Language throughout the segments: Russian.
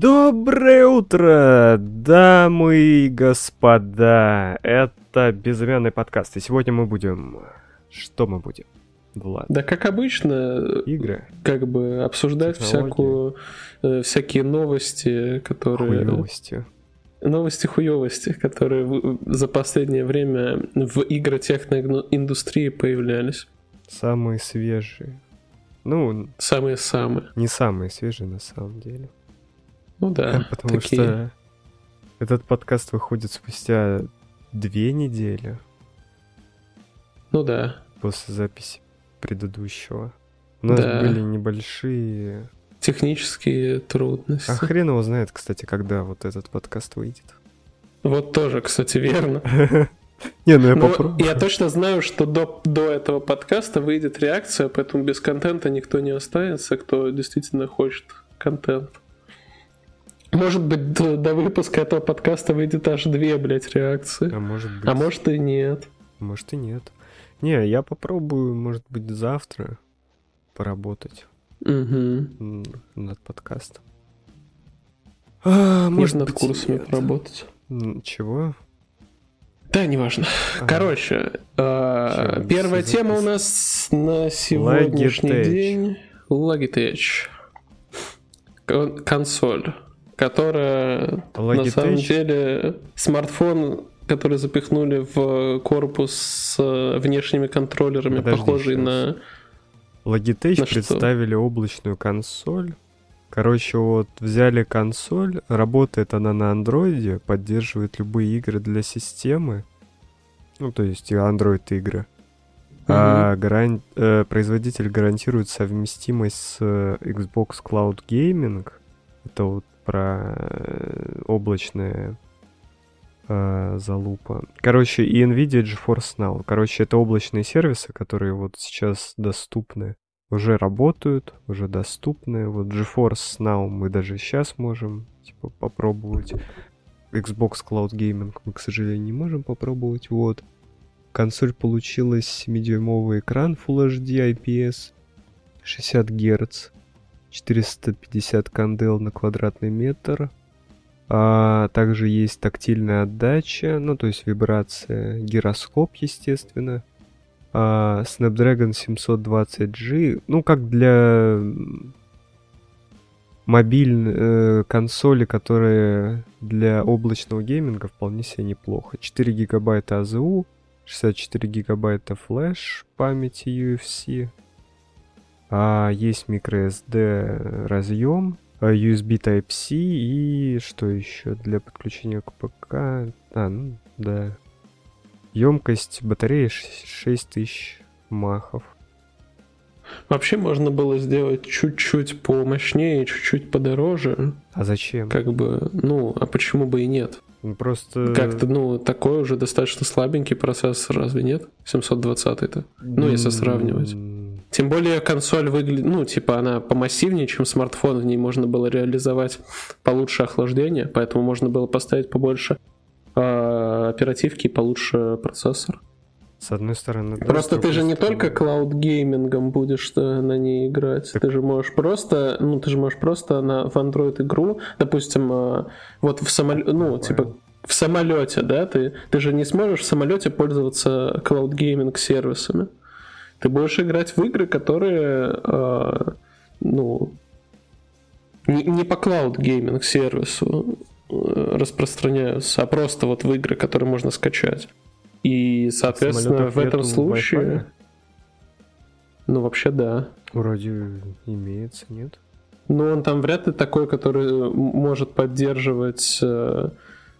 Доброе утро, дамы и господа. Это безымянный подкаст. И сегодня мы будем... Что мы будем? Влад. Да, как обычно, Игры. как бы обсуждать Технологии. всякую, э, всякие новости, которые... Хуёвости. Новости хуёвости, которые за последнее время в игротехноиндустрии появлялись. Самые свежие. Ну, Самые-самые. не самые свежие на самом деле. Ну да, Потому такие. что этот подкаст выходит спустя две недели Ну да. после записи предыдущего. У нас Да. были небольшие... Технические трудности. А хрен его знает, кстати, когда вот этот подкаст выйдет. Вот тоже, кстати, верно. Не, ну я Но попробую. я точно знаю, что до, до этого подкаста выйдет реакция, поэтому без контента никто не останется, кто действительно хочет контент. Может быть, до, до выпуска этого подкаста выйдет аж две, блядь, реакции. А может быть... А может и нет. Может и нет. Не, я попробую, может быть, завтра поработать Угу. над подкастом. А, может Можно над быть, курсами нет. поработать. Чего? Да, неважно. А, Короче, э, первая запись? тема у нас на сегодняшний Logitech. день Logitech. Кон- Консоль, которая на самом Logitech? деле смартфон, который запихнули в корпус с э, внешними контроллерами, Подожди похожий щас. на... Logitech На что? представили облачную консоль. Короче, вот взяли консоль, работает она на андроиде, поддерживает любые игры для системы. Ну, то есть и Android игры. А гаран- э, производитель гарантирует совместимость с э, Xbox Cloud Gaming. Это вот про э, облачная э, залупа. Короче, и NVIDIA GeForce Now. Короче, это облачные сервисы, которые вот сейчас доступны. Уже работают, уже доступны. Вот GeForce Now мы даже сейчас можем типа попробовать. Xbox Cloud Gaming мы, к сожалению, не можем попробовать. Вот. Консоль получилась 7-дюймовый экран Full HD IPS, 60 Гц, 450 кандел на квадратный метр. А также есть тактильная отдача, ну то есть вибрация, гироскоп, естественно. А, Snapdragon 720G, ну как для мобильной э, консоли, которая для облачного гейминга вполне себе неплохо. 4 гигабайта АЗУ, 64 гигабайта флеш памяти UFC. А, есть microSD разъем, а, USB Type-C и что еще для подключения к ПК? А, ну да. Емкость батареи ш- 6000 махов. Вообще можно было сделать чуть-чуть помощнее, чуть-чуть подороже. А зачем? Как бы, ну, а почему бы и нет? Ну, Просто... Как-то, ну, такой уже достаточно слабенький процессор, разве нет? 720-то. ну, если сравнивать. Тем более консоль выглядит, ну, типа она помассивнее, чем смартфон, в ней можно было реализовать получше охлаждение, поэтому можно было поставить побольше э, оперативки и получше процессор. С одной стороны... да, Просто ты же не только стороны- cloud-gaming ом будешь э, на ней играть, Так- ты же можешь просто, ну, ты же можешь просто на, в Android игру, допустим, э, вот в самолете, ну, Понял. типа в самолете, да, ты, ты же не сможешь в самолете пользоваться cloud-gaming сервисами. Ты будешь играть в игры, которые, э, ну, не, не по cloud-gaming сервису э, распространяются, а просто вот в игры, которые можно скачать. И, соответственно, самолетах в этом случае... Wi-Fi? Ну, вообще, да. Вроде имеется, нет? Но он там вряд ли такой, который может поддерживать... э,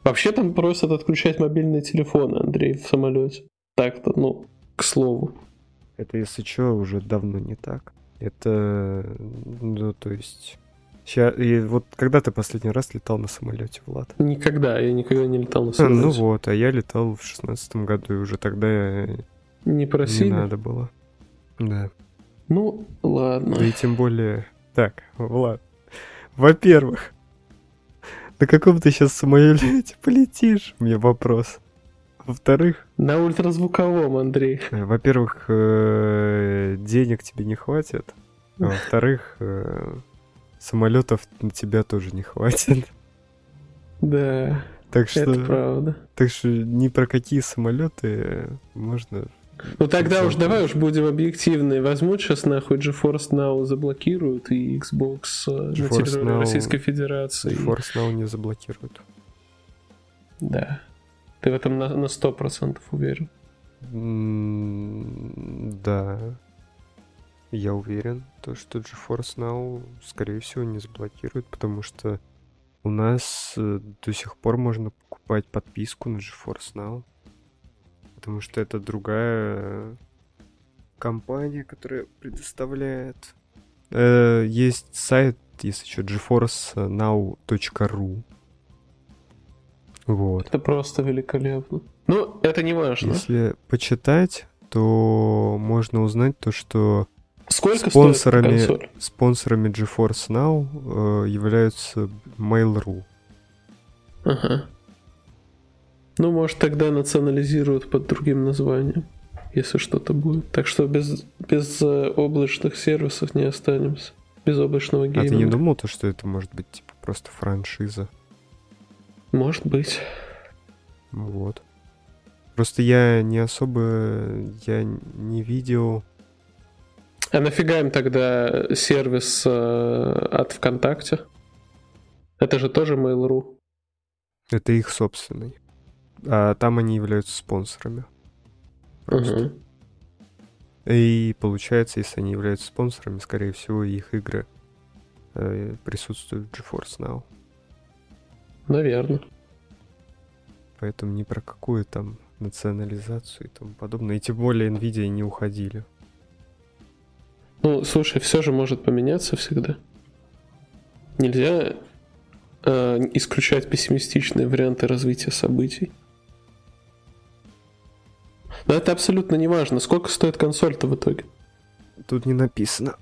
Вообще там просят отключать мобильные телефоны, Андрей, в самолете. Так-то, ну, к слову. Это, если что, уже давно не так. Это, ну, то есть... Ща, и вот когда ты последний раз летал на самолете, Влад? Никогда, я никогда не летал на А, самолете. ну вот, а я летал в шестнадцатом году, и уже тогда Не просили? не надо было. Да. Ну, ладно. Да и тем более... Так, Влад. Во-первых, на каком ты сейчас самолете полетишь? Меня вопрос. Во-вторых, На ультразвуковом, Андрей. э, во-первых, э, денег тебе не хватит. А во-вторых, э, самолетов на тебя тоже не хватит. Да, Так что, это правда. так что ни про какие самолеты можно. Ну тогда уж давай уж будем объективны. Возьмут сейчас нахуй GeForce Now заблокируют и Xbox э, на GeForce территории Now- Российской Федерации. Force Now не заблокируют. Да. Ты в этом на, на 100% уверен. М, Да. Я уверен, то, что GeForce Now, скорее всего, не заблокируют, потому что у нас э, до сих пор можно покупать подписку на GeForce Now. Потому что это другая компания, которая предоставляет. Э, Есть сайт, если что, geforcenow.ru. Вот. Это просто великолепно. Ну, это не важно. Если почитать, то можно узнать то, что Сколько спонсорами, спонсорами GeForce Now э, являются Mail.ru. Ага. Ну, может, тогда национализируют под другим названием, если что-то будет. Так что без, без э, облачных сервисов не останемся. Без облачного А ты не гейминга. думал, то, что это может быть типа просто франшиза? Может быть. Вот. Просто я не особо, я не видел. А нафига им тогда сервис э, от ВКонтакте? Это же тоже Mail.ru. Это их собственный. А там они являются спонсорами. Просто. Мгм. И получается, если они являются спонсорами, скорее всего, их игры э, присутствуют в GeForce Now. Наверное. Поэтому ни про какую там национализацию и тому подобное. И тем более Nvidia не уходили. Ну, слушай, все же может поменяться всегда. Нельзя э, исключать пессимистичные варианты развития событий. Но это абсолютно не важно. Сколько стоит консоль-то в итоге? Тут не написано.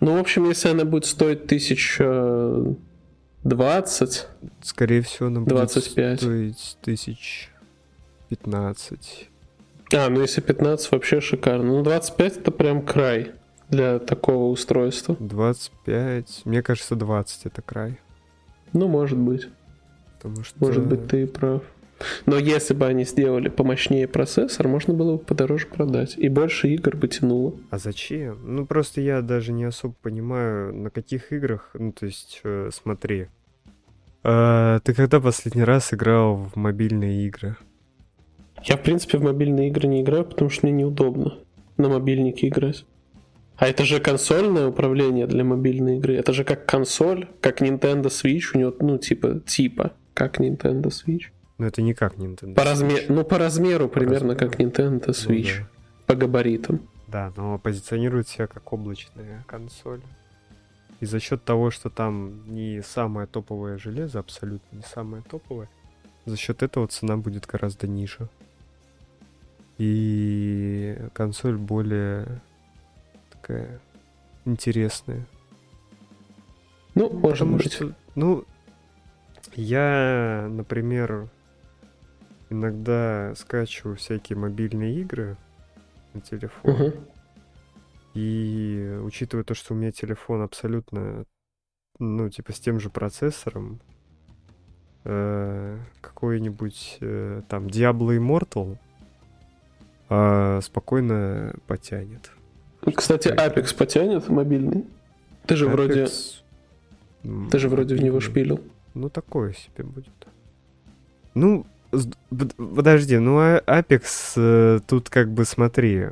Ну, в общем, если она будет стоить тысяч э, двадцать, Скорее всего, будет 25. стоить тысяч пятнадцать. а, ну если 15, вообще шикарно. Ну, 25 это прям край для такого устройства. 25. Мне кажется, 20 это край. Ну, может быть. Потому что... Может быть, ты и прав. Но если бы они сделали помощнее процессор, можно было бы подороже продать. И больше игр бы тянуло. А зачем? Ну, просто я даже не особо понимаю, на каких играх... Ну, то есть, э, смотри. А, ты когда последний раз играл в мобильные игры? Я, в принципе, в мобильные игры не играю, потому что мне неудобно на мобильнике играть. А это же консольное управление для мобильной игры. Это же как консоль, как Nintendo Switch. У него, ну, типа, типа, как Nintendo Switch. Ну, это не как Nintendo. По размеру, ну, по размеру примерно размеру. как Nintendo Ну Switch. да. По габаритам. Да, но позиционирует себя как облачная консоль. И за счет того, что там не самое топовое железо, абсолютно не самое топовое, за счет этого цена будет гораздо ниже. И консоль более такая интересная. Ну, может Потому быть. что, ну, я, например, иногда скачиваю всякие мобильные игры на телефон. Мгм. И учитывая то, что у меня телефон абсолютно, ну, типа с тем же процессором, э, какой-нибудь э, там Diablo Immortal э, спокойно потянет. Кстати, Apex потянет мобильный? Ты же вроде, Apex, м, ты же вроде в него шпилил. Ну, такое себе будет. Ну, подожди, ну, а- Apex э, тут как бы, смотри,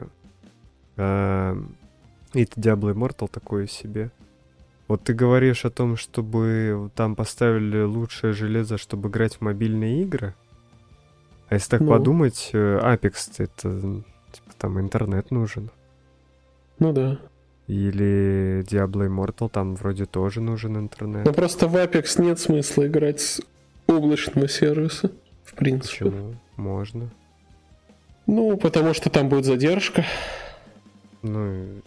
э, и это Diablo Immortal такое себе. Вот ты говоришь о том, чтобы там поставили лучшее железо, чтобы играть в мобильные игры. А если так Ну. подумать, э, Apex это типа, там интернет нужен. Ну да. Или Diablo Immortal, там вроде тоже нужен интернет. Но просто в Apex нет смысла играть с облачного сервиса. В принципе. Почему? Можно. Ну, потому что там будет задержка. Ну,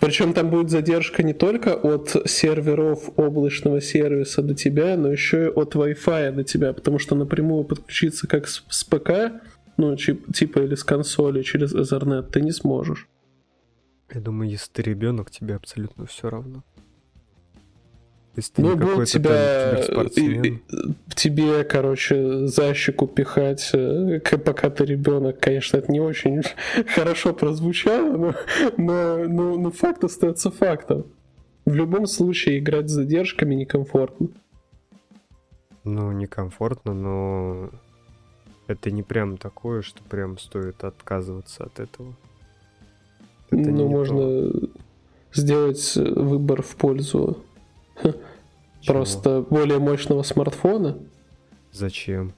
Причем там будет задержка не только от серверов облачного сервиса до тебя, но еще и от Wi-Fi до тебя, потому что напрямую подключиться как с, с ПК, ну, чип- типа или с консоли через Ethernet ты не сможешь. Я думаю, если ты ребенок, тебе абсолютно все равно. Если ты Ну, не какой-то тебя, киберспортсмен. тебе, короче, за щеку пихать, э, пока ты ребенок, конечно, это не очень хорошо прозвучало, но, но, но, но факт остается фактом. В любом случае играть с задержками некомфортно. Ну, некомфортно, но это не прям такое, что прям стоит отказываться от этого. Это ну, можно сделать э, выбор в пользу Чего? просто более мощного смартфона Зачем?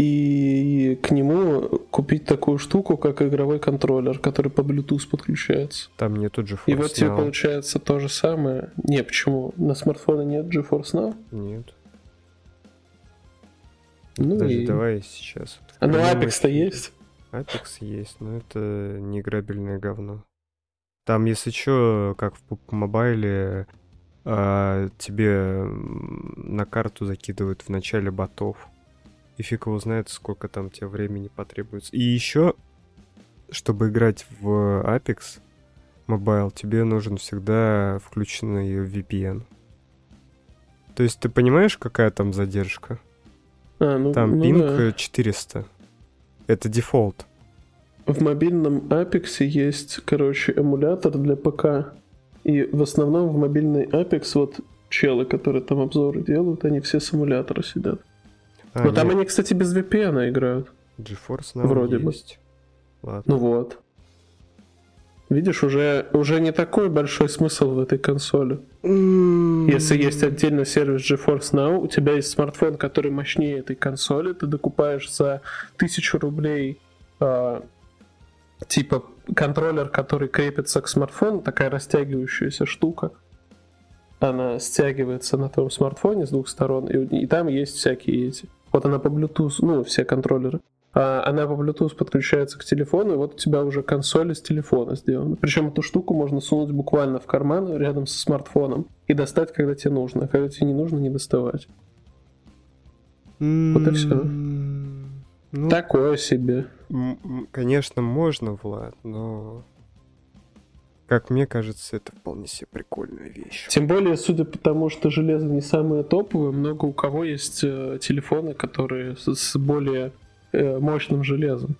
и к нему купить такую штуку, как игровой контроллер, который по Bluetooth подключается. Там нету GeForce И вот тебе Now. получается то же самое. Не, почему? На смартфоне нет GeForce Now? Нет. Ну Даже и... давай сейчас. А ну Apex-то есть? Apex есть, но это не играбельное говно. Там, если что, как в PUBG Mobile, а, тебе на карту закидывают в начале ботов. И фиг его знает, сколько там тебе времени потребуется. И еще, чтобы играть в Apex Mobile, тебе нужен всегда включенный VPN. То есть ты понимаешь, какая там задержка? А, ну, Там ну пинг да. э, 400. Это дефолт. В мобильном Apex есть, короче, эмулятор для ПК. И в основном в мобильный Apex вот челы, которые там обзоры делают, они все с эмулятора сидят. А, Но там нет, они, кстати, без VPN играют. GeForce Now вроде бы. есть. Ладно. Ну вот. Видишь, уже, уже не такой большой смысл в этой консоли. Если есть отдельно сервис GeForce Now, у тебя есть смартфон, который мощнее этой консоли, ты докупаешь за тысячу рублей а, типа контроллер, который крепится к смартфону, такая растягивающаяся штука. Она стягивается на твоем смартфоне с двух сторон, и, и там есть всякие эти. Вот она по Bluetooth, ну, все контроллеры. А она по Bluetooth подключается к телефону, и вот у тебя уже консоль из телефона сделана. Причем эту штуку можно сунуть буквально в карман рядом со смартфоном и достать, когда тебе нужно. А когда тебе не нужно, не доставать. Вот и всё. М, Ну, Такое себе. Конечно, можно, Влад, но... Как мне кажется, это вполне себе прикольная вещь. Тем более, судя по тому, что железо не самое топовое, много у кого есть э, телефоны, которые с, с более э, мощным железом.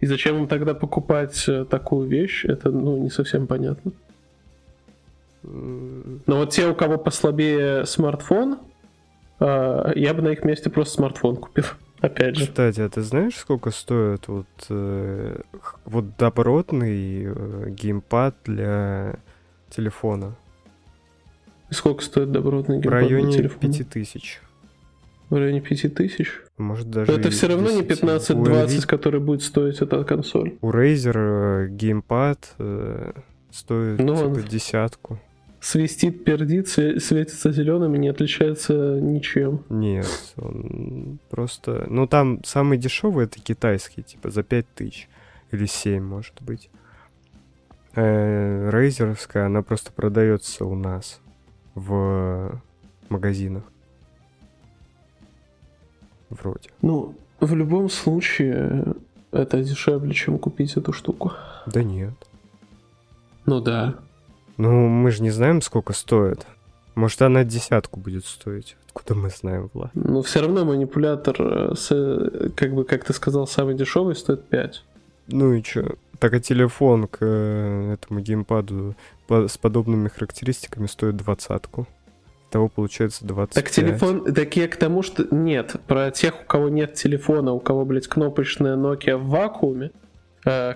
И зачем им тогда покупать э, такую вещь, это ну, не совсем понятно. Но вот те, у кого послабее смартфон, э, я бы на их месте просто смартфон купил. Опять же. Кстати, а ты знаешь, сколько стоит вот, э, вот добротный э, геймпад для телефона? И Сколько стоит добротный В геймпад для районе телефона? 5000. В районе 5000? Может даже Но это все равно не 10. 15-20, У который будет стоить эта консоль. У Razer э, геймпад э, стоит Ну, типа он- десятку. Свистит, пердит, све- светится зеленым и не отличается ничем. Нет, он просто... Ну, там самый дешевый это китайский, типа за 5000 или 7, может быть. Э, Рейзеровская, она просто продается у нас в магазинах. Вроде. Ну, в любом случае, это дешевле, чем купить эту штуку. Да нет. Ну да. Ну, мы же не знаем, сколько стоит. Может, она десятку будет стоить. Откуда мы знаем, Влад? Но все равно манипулятор, э, с, э, как бы, как ты сказал, самый дешевый стоит 5. Ну и чё? Так а телефон к э, этому геймпаду с подобными характеристиками стоит двадцатку. Того получается 25. Так телефон, так я к тому, что нет, про тех, у кого нет телефона, у кого, блядь, кнопочная Nokia в вакууме,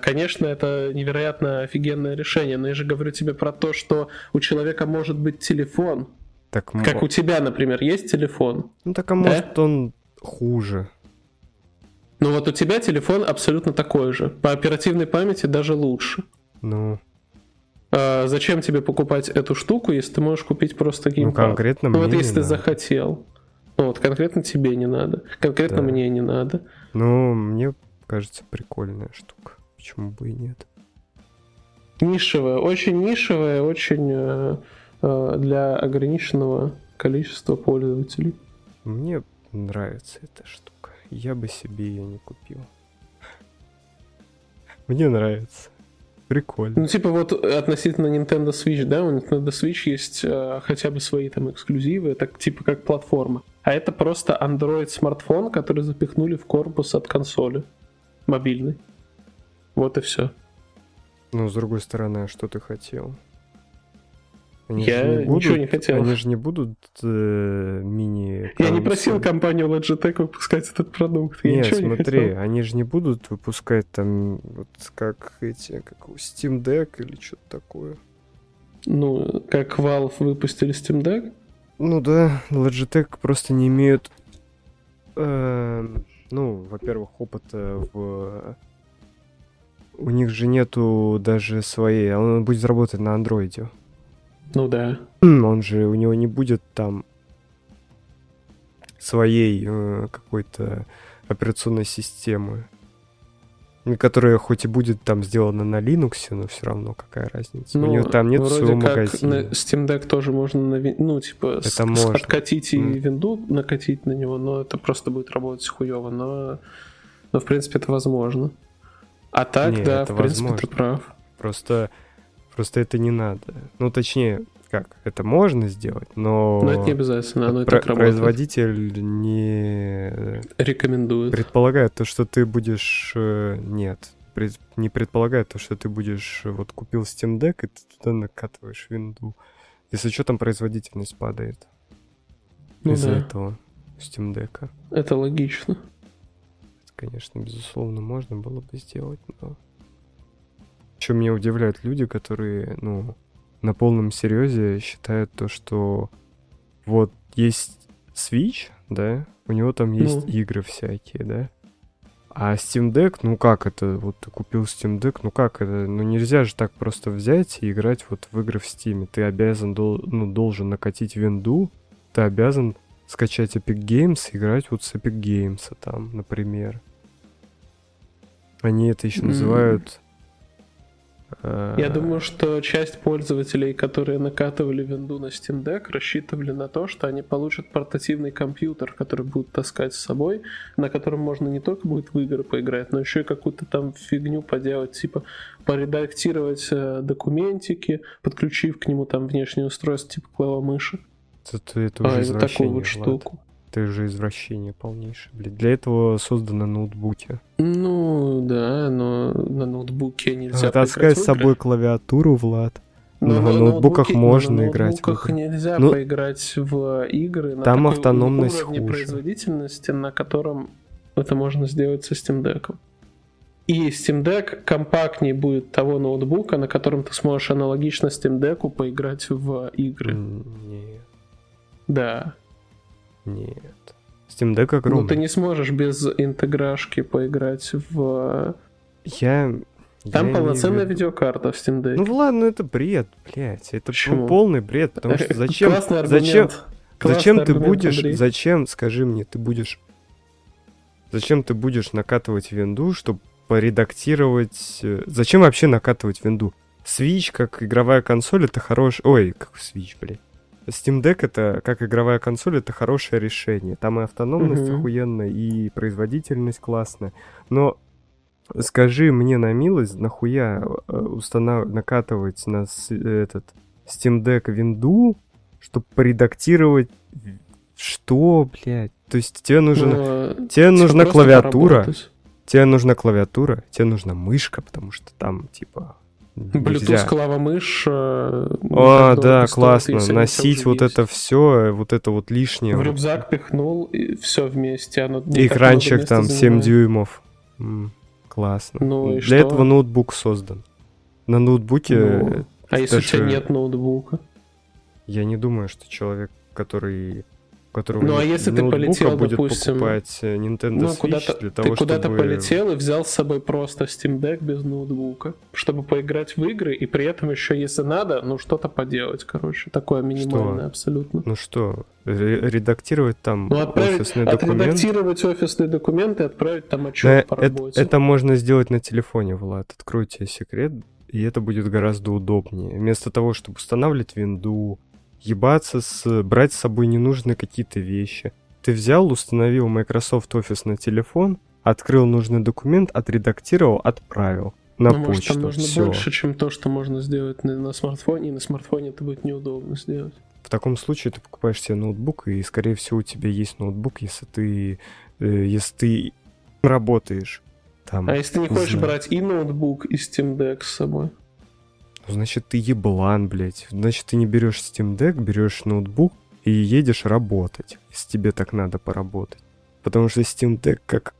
конечно, это невероятно офигенное решение, но я же говорю тебе про то, что у человека может быть телефон, Так, как у тебя, например, есть телефон, Ну так а может он хуже. но вот у тебя телефон абсолютно такой же, по оперативной памяти даже лучше. Ну, А зачем тебе покупать эту штуку, если ты можешь купить просто ну геймпад? конкретно Ну мне вот если ты надо. захотел. Ну вот конкретно тебе не надо. Конкретно Да. мне не надо. Ну, мне кажется, прикольная штука. Почему бы и нет? Нишевая, очень нишевая, очень э, э, для ограниченного количества пользователей. Мне нравится эта штука. Я бы себе ее не купил. Мне нравится. Прикольно. Ну, типа вот относительно Nintendo Switch, да, у Nintendo Switch есть э, хотя бы свои там эксклюзивы, так типа как платформа. А это просто Android смартфон, который запихнули в корпус от консоли мобильный. Вот и все. Ну, с другой стороны, а что ты хотел? Они я не будут, ничего не хотел. Они же не будут э, мини Я не просил компанию Logitech выпускать этот продукт. Я Нет, смотри, не они же не будут выпускать там вот как эти, как у Steam Deck или что-то такое. Ну, как Valve выпустили Steam Deck? Ну да, Logitech просто не имеют, э, ну, во-первых, опыта в... У них же нету даже своей, а он будет работать на андроиде. Ну да. Он же, у него не будет там своей э, какой-то операционной системы, которая хоть и будет там сделана на Linux, но все равно какая разница. Ну, у него там нет своего как магазина. На Steam Deck тоже можно, на, ну, типа, это с, можно. откатить и mm. винду накатить на него, но это просто будет работать хуево, но, но в принципе это возможно. А так, не, да, в принципе, возможно. ты прав. Просто Просто это не надо. Ну, точнее, как, это можно сделать, но... Но это не обязательно, оно про- так Производитель не... Рекомендует. Предполагает то, что ты будешь... Э, нет, пред... не предполагает то, что ты будешь... Э, вот купил Steam Deck, и ты туда накатываешь винду. Если что, там производительность падает. Ну, Из-за да. этого Steam Deck. Это логично. Конечно, безусловно, можно было бы сделать, но... Что меня удивляют люди, которые, ну, на полном серьезе считают то, что вот есть Switch, да, у него там есть ну. игры всякие, да. А Steam Deck, ну как это, вот ты купил Steam Deck, ну как это, ну нельзя же так просто взять и играть вот в игры в Steam. Ты обязан, ну, должен накатить винду, ты обязан скачать Epic Games и играть вот с Epic Games там, например. Они это еще называют я думаю, что часть пользователей, которые накатывали винду на Steam Deck, рассчитывали на то, что они получат портативный компьютер, который будут таскать с собой, на котором можно не только будет в игры поиграть, но еще и какую-то там фигню поделать, типа поредактировать э, документики, подключив к нему там внешнее устройство типа клава-мыши. Это, это уже а, такую вот штуку. Это же извращение полнейшее. Блин. Для этого созданы ноутбуки. Ну, да, но на ноутбуке нельзя а, Таскать с собой клавиатуру, Влад. Но, на, на ноутбуках ноутбуке, можно на играть. На ноутбуках нельзя ну, поиграть в игры на там автономность уровне хуже. производительности, на котором это можно сделать со Steam Deck. И Steam Deck компактнее будет того ноутбука, на котором ты сможешь аналогично Steam Deck поиграть в игры. Нет. Да. Нет. Steam Deck огромный. Ну, ты не сможешь без интеграшки поиграть в... Я... Там я полноценная не... видеокарта в Steam Deck. Ну ладно, это бред, блядь. Это Почему? полный бред, потому что зачем... Зачем, зачем ты будешь... Андрей. Зачем, скажи мне, ты будешь... Зачем ты будешь накатывать винду, чтобы поредактировать... Э, зачем вообще накатывать винду? Switch как игровая консоль это хорош... Ой, как Switch, блядь. Steam Deck это, как игровая консоль, это хорошее решение. Там и автономность mm-hmm. охуенная, и производительность классная. Но скажи мне на милость, нахуя э, установ... накатывать на этот Steam Deck винду, чтобы поредактировать что, блядь? То есть тебе ну, тебе нужна клавиатура, поработать. тебе нужна клавиатура, тебе нужна мышка, потому что там типа Bluetooth клава-мышь. Э, О, да, классно. Носить вот это все, вот это вот лишнее. В рюкзак пихнул, и все вместе. Оно Экранчик там 7 дюймов. Классно. Ну, Для что? этого ноутбук создан. На ноутбуке... Ну, а если у тебя нет ноутбука? Я не думаю, что человек, который которого ну, а если ты полетел, будет допустим, покупать э, Nintendo ну, Switch куда-то, для того, ты куда-то чтобы... полетел и взял с собой просто Steam Deck без ноутбука, чтобы поиграть в игры и при этом еще, если надо, ну что-то поделать, короче, такое минимальное что? абсолютно. Ну что, редактировать там ну, отправить, офисные документы? Отредактировать офисные документы и отправить там отчет да, по работе. Это, это можно сделать на телефоне, Влад. Откройте секрет, и это будет гораздо удобнее. Вместо того, чтобы устанавливать винду, ебаться с... брать с собой ненужные какие-то вещи. Ты взял, установил Microsoft Office на телефон, открыл нужный документ, отредактировал, отправил. на Ну, почту. может, там нужно Всё. больше, чем то, что можно сделать на, на смартфоне, и на смартфоне это будет неудобно сделать. В таком случае ты покупаешь себе ноутбук, и, скорее всего, у тебя есть ноутбук, если ты, э, если ты работаешь там. А если ты не не хочешь знаю. брать и ноутбук, и Steam Deck с собой? Ну, значит, ты еблан, блядь. Значит, ты не берешь Steam Deck, берешь ноутбук и едешь работать, если тебе так надо поработать. Потому что Steam Deck как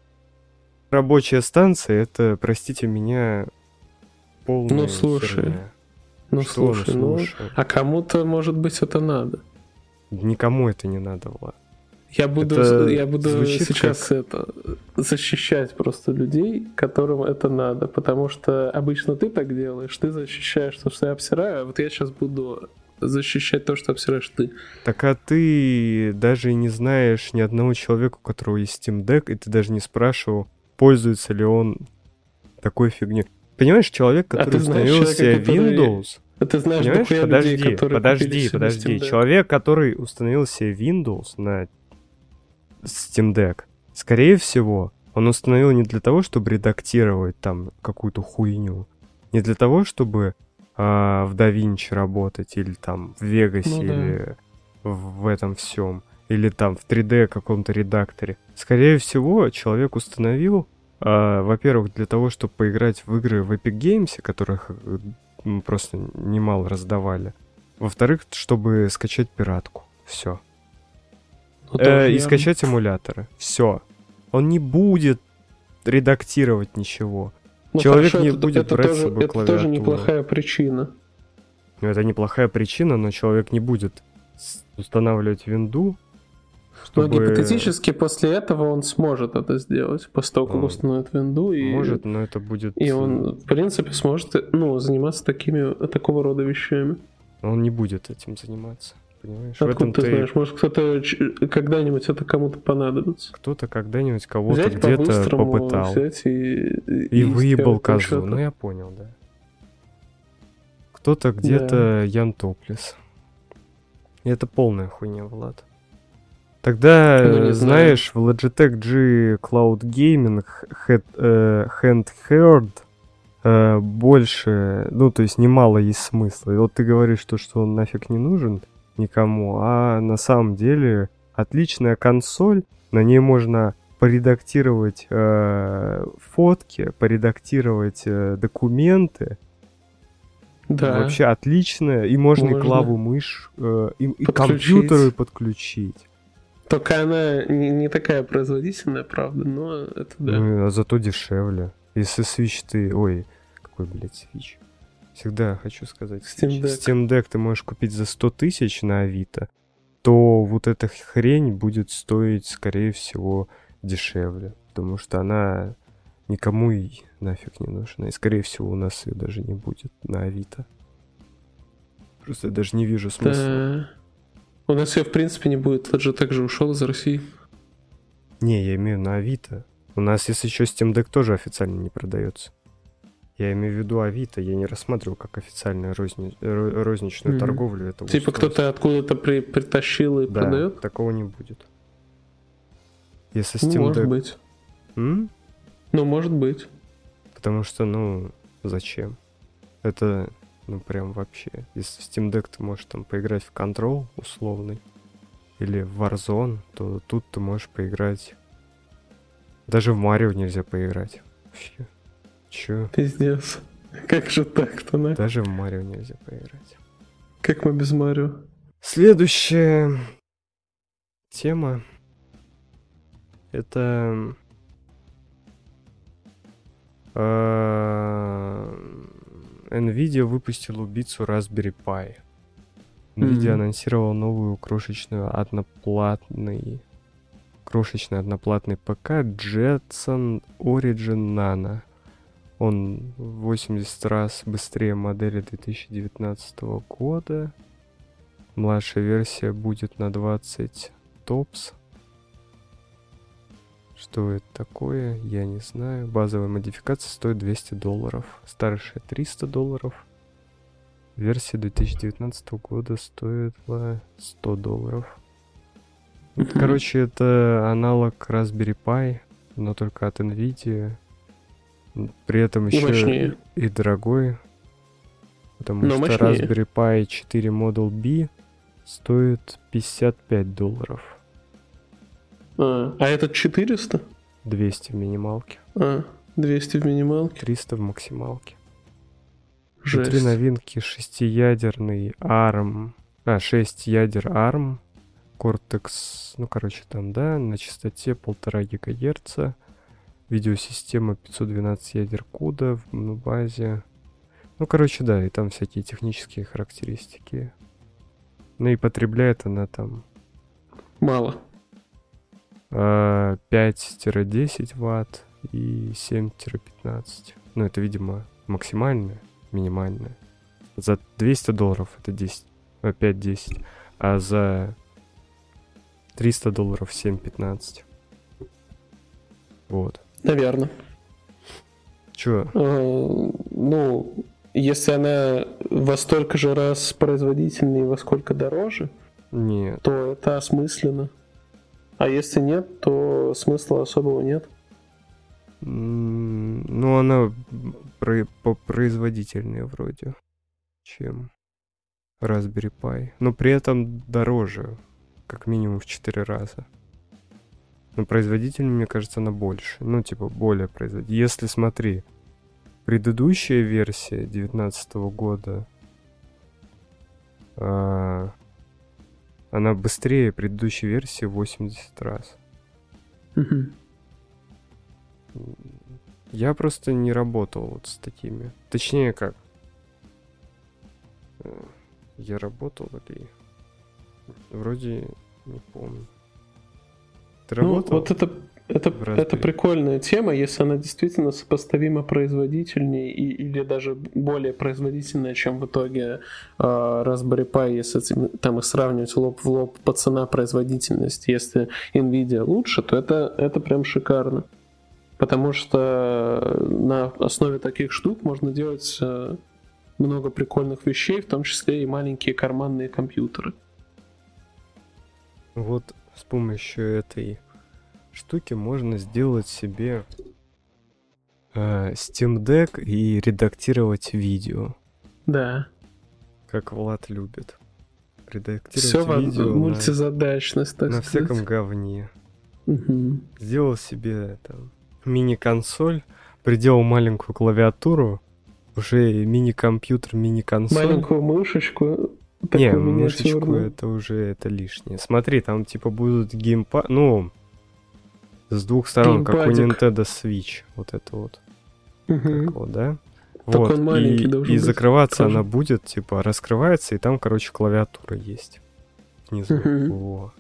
рабочая станция, это, простите меня, полная Ну, слушай, херня. Ну, Что, слушай, ну, слушай? а кому-то, может быть, это надо. Никому это не надо, Влад. Я буду, Это я буду сейчас это защищать просто людей, которым это надо, потому что обычно ты так делаешь, ты защищаешь то, что я обсираю, а вот я сейчас буду защищать то, что обсираешь ты. Так а ты даже не знаешь ни одного человека, у которого есть Steam Deck, и ты даже не спрашивал, пользуется ли он такой фигней. Понимаешь, человек, А который знаешь установил себе который- Windows, А ты знаешь Понимаешь, подожди, людей, подожди, подожди. Человек, который установил себе Windows на Steam Deck, скорее всего, он установил не для того, чтобы редактировать там какую-то хуйню, не для того, чтобы а, в DaVinci работать или там в Vegas Ну да. или в, этом всем, или там в 3D каком-то редакторе. Скорее всего, человек установил, а, во-первых, для того, чтобы поиграть в игры в Epic Games, которых э, просто немало раздавали. Во-вторых, чтобы скачать пиратку. Все. Ну, тоже Э, и скачать эмуляторы. Все. Он не будет редактировать ничего. Ну, человек хорошо, не это- будет это брать с тоже, собой Это тоже клавиатуру. неплохая причина. Ну, это неплохая причина, но человек не будет с- устанавливать винду, Но чтобы... гипотетически после этого он сможет это сделать, после того, как Он установит винду, и, Может, но это будет... и он, в принципе, сможет ну, заниматься такими, такого рода вещами. Он не будет этим заниматься. Понимаешь? в Откуда этом ты ты знаешь? Может, кто-то когда-нибудь это кому-то понадобится. кто-то когда-нибудь кого-то где-то попытал. взять и... И выебал сделать там козу. Ну, я понял, да. Кто-то где-то Ян Топлес. И это полная хуйня, Влад. Тогда, Ну, э, знаю. знаешь, в Logitech G Cloud Gaming Head, э, Handheld э, больше, ну, то есть немало есть смысла. И вот ты говоришь, то, что он нафиг не нужен никому, а на самом деле отличная консоль, на ней можно поредактировать э, фотки, поредактировать э, документы. Да. Вообще отличная. И можно, и Можно. клаву мышь, э, и, и компьютеры подключить. Только она не, не такая производительная, правда, но это да. Ну, а зато дешевле. Если Switch ты... Ой, какой, блядь, Switch? Всегда хочу сказать. Steam. Deck. Steam Deck ты можешь купить за 100 тысяч на Авито, то вот эта хрень будет стоить, скорее всего, дешевле. Потому что она никому и нафиг не нужна. И, скорее всего, у нас ее даже не будет на Авито. Просто я даже не вижу смысла. Да. У нас ее, в принципе, не будет. Logitech же ушел из России. Не, я имею на Авито. У нас, если еще Steam Deck тоже официально не продается. Я имею в виду Авито, я не рассматривал как официальную розни- ро- розничную Мгм. торговлю этого Типа устройства. кто-то откуда-то при- притащил и Да, продает? такого не будет. Если Ну, Steam может Deck... быть. М? Ну, может быть. Потому что, ну, зачем? Это, ну, прям вообще. Если в Steam Deck ты можешь там поиграть в Control условный, или в Warzone, то тут ты можешь поиграть... Даже в Марио нельзя поиграть. Вообще. Чё? Пиздец. Как же так-то, на? Даже в Марио нельзя поиграть. Как мы без Марио? Следующая тема это э, Nvidia выпустила убийцу Raspberry Pi. Nvidia анонсировала новую крошечную одноплатный крошечный одноплатный ПК Jetson Origin Nano. Он в 80 раз быстрее модели 2019 года. Младшая версия будет на 20 топс. Что это такое, я не знаю. Базовая модификация стоит 200 долларов. Старшая 300 долларов. Версия 2019 года стоила 100 долларов. Короче, это аналог Raspberry Pi, но только от NVIDIA. При этом И еще мощнее. и дорогой. Потому Но что мощнее. Raspberry Pi 4 Model B стоит 55 долларов. А, а этот 400? 200 в минималке, А, 200 в минималке. 300 в максималке. Жесть. Внутри новинки шестиядерный ARM, а, 6 ядер ARM, Cortex, ну, короче, там, да, на частоте 1,5 ГГц, видеосистема 512 ядер CUDA в ну, базе. Ну, короче, да, и там всякие технические характеристики. Ну и потребляет она там Мало. а, 5-10 ватт и 7-15. Ну, это, видимо, максимальное, минимальное. За 200 долларов это 10, а, 5-10, а за 300 долларов 7-15. Вот. Наверное. Чё? ну, если она во столько же раз производительнее, во сколько дороже, Нет. то это осмысленно. А если нет, то смысла особого нет. Ну, она про- попроизводительнее вроде, чем Raspberry Pi. Но при этом дороже, как минимум в 4 раза. Но производительнее, мне кажется, она больше. Ну, типа, более производительная. Если, смотри, предыдущая версия 2019 года, а, она быстрее предыдущей версии в 80 раз. Мгм. Я просто не работал вот с такими. Точнее, как? Э, Я работал или... Вроде не помню. Ты Ну, работал? вот это, это, это прикольная тема, если она действительно сопоставимо производительнее и, или даже более производительная, чем в итоге э, Raspberry Pi, если там их сравнивать лоб в лоб по цена производительность. Если Nvidia лучше, то это, это прям шикарно. Потому что на основе таких штук можно делать э, много прикольных вещей, в том числе и маленькие карманные компьютеры. Вот с помощью этой штуки можно сделать себе э, Steam Deck и редактировать видео, Да. как Влад любит. Редактировать Все видео на, мультизадачность, так на сказать. всяком говне. Мгм. сделал себе там мини-консоль, приделал маленькую клавиатуру, уже мини-компьютер, мини-консоль. Маленькую мышечку. Не, мышечку это уже это лишнее. Смотри, там типа будут геймпад, ну, с двух сторон, как у Геймпадик. Nintendo Switch, вот это вот, как вот, да? Так вот, он маленький и, должен и быть закрываться тоже. она будет, типа, раскрывается, и там, короче, клавиатура есть. Внизу. Мгм. Во.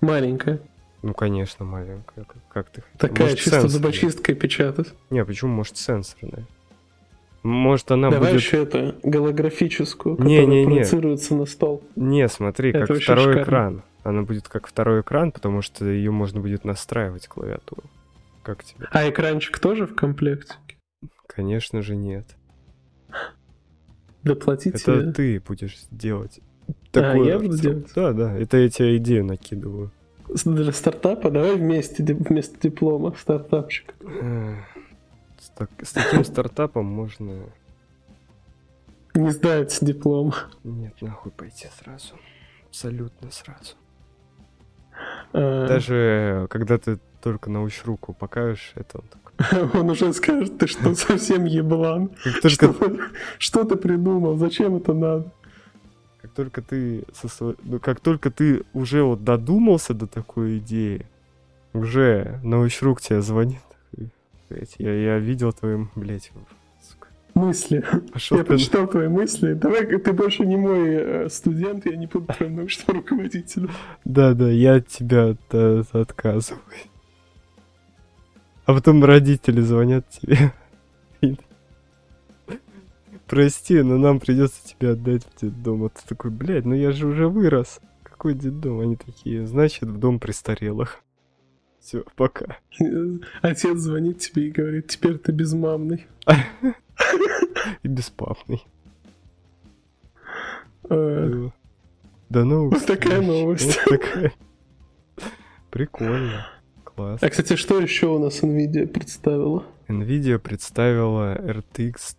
Маленькая. Ну, конечно, маленькая. Как, как ты. Такая Может, чисто сенсорная? зубочисткой печатать. Не, почему, может, сенсорная? Может, она Давай будет... еще это, голографическую, Не, которая не, не. проецируется на стол. Не, смотри, Это как второй шикарно. экран. Она будет как второй экран, потому что ее можно будет настраивать клавиатуру. Как тебе? А экранчик тоже в комплекте? Конечно же нет. Доплатить Это ты будешь делать. А, я буду делать? Да, да. Это я тебе идею накидываю. Для стартапа давай вместе, вместо диплома стартапчик. С, так- с таким стартапом можно... Не сдать диплом. Нет, нахуй пойти сразу. Абсолютно сразу. А, Даже когда ты только научишь руку покажешь, это он такой. Он уже скажет, ты что, совсем еблан? Как только, Что, что ты придумал? Зачем это надо? как только ты со сво- ну, как только ты уже вот додумался до такой идеи, уже научрук тебе звонит. «Блядь, Я, я видел твои, блять, сука. Мысли. Пошел Я прочитал твои мысли. Давай, ты больше не мой э, студент, я не буду твоим научным руководителем. Да, да, я от тебя от- от- отказываю. А потом родители звонят тебе. Прости, но нам придется тебя отдать в детдом. А ты такой, блядь, ну я же уже вырос. Какой детдом? Они такие, значит, в дом престарелых. Все, пока. Э, Отец звонит тебе и говорит, теперь ты безмамный. И беспапный. Э, Да ну. Вот такая новость. Прикольно. Класс. А, кстати, что еще у нас NVIDIA представила? NVIDIA представила RTX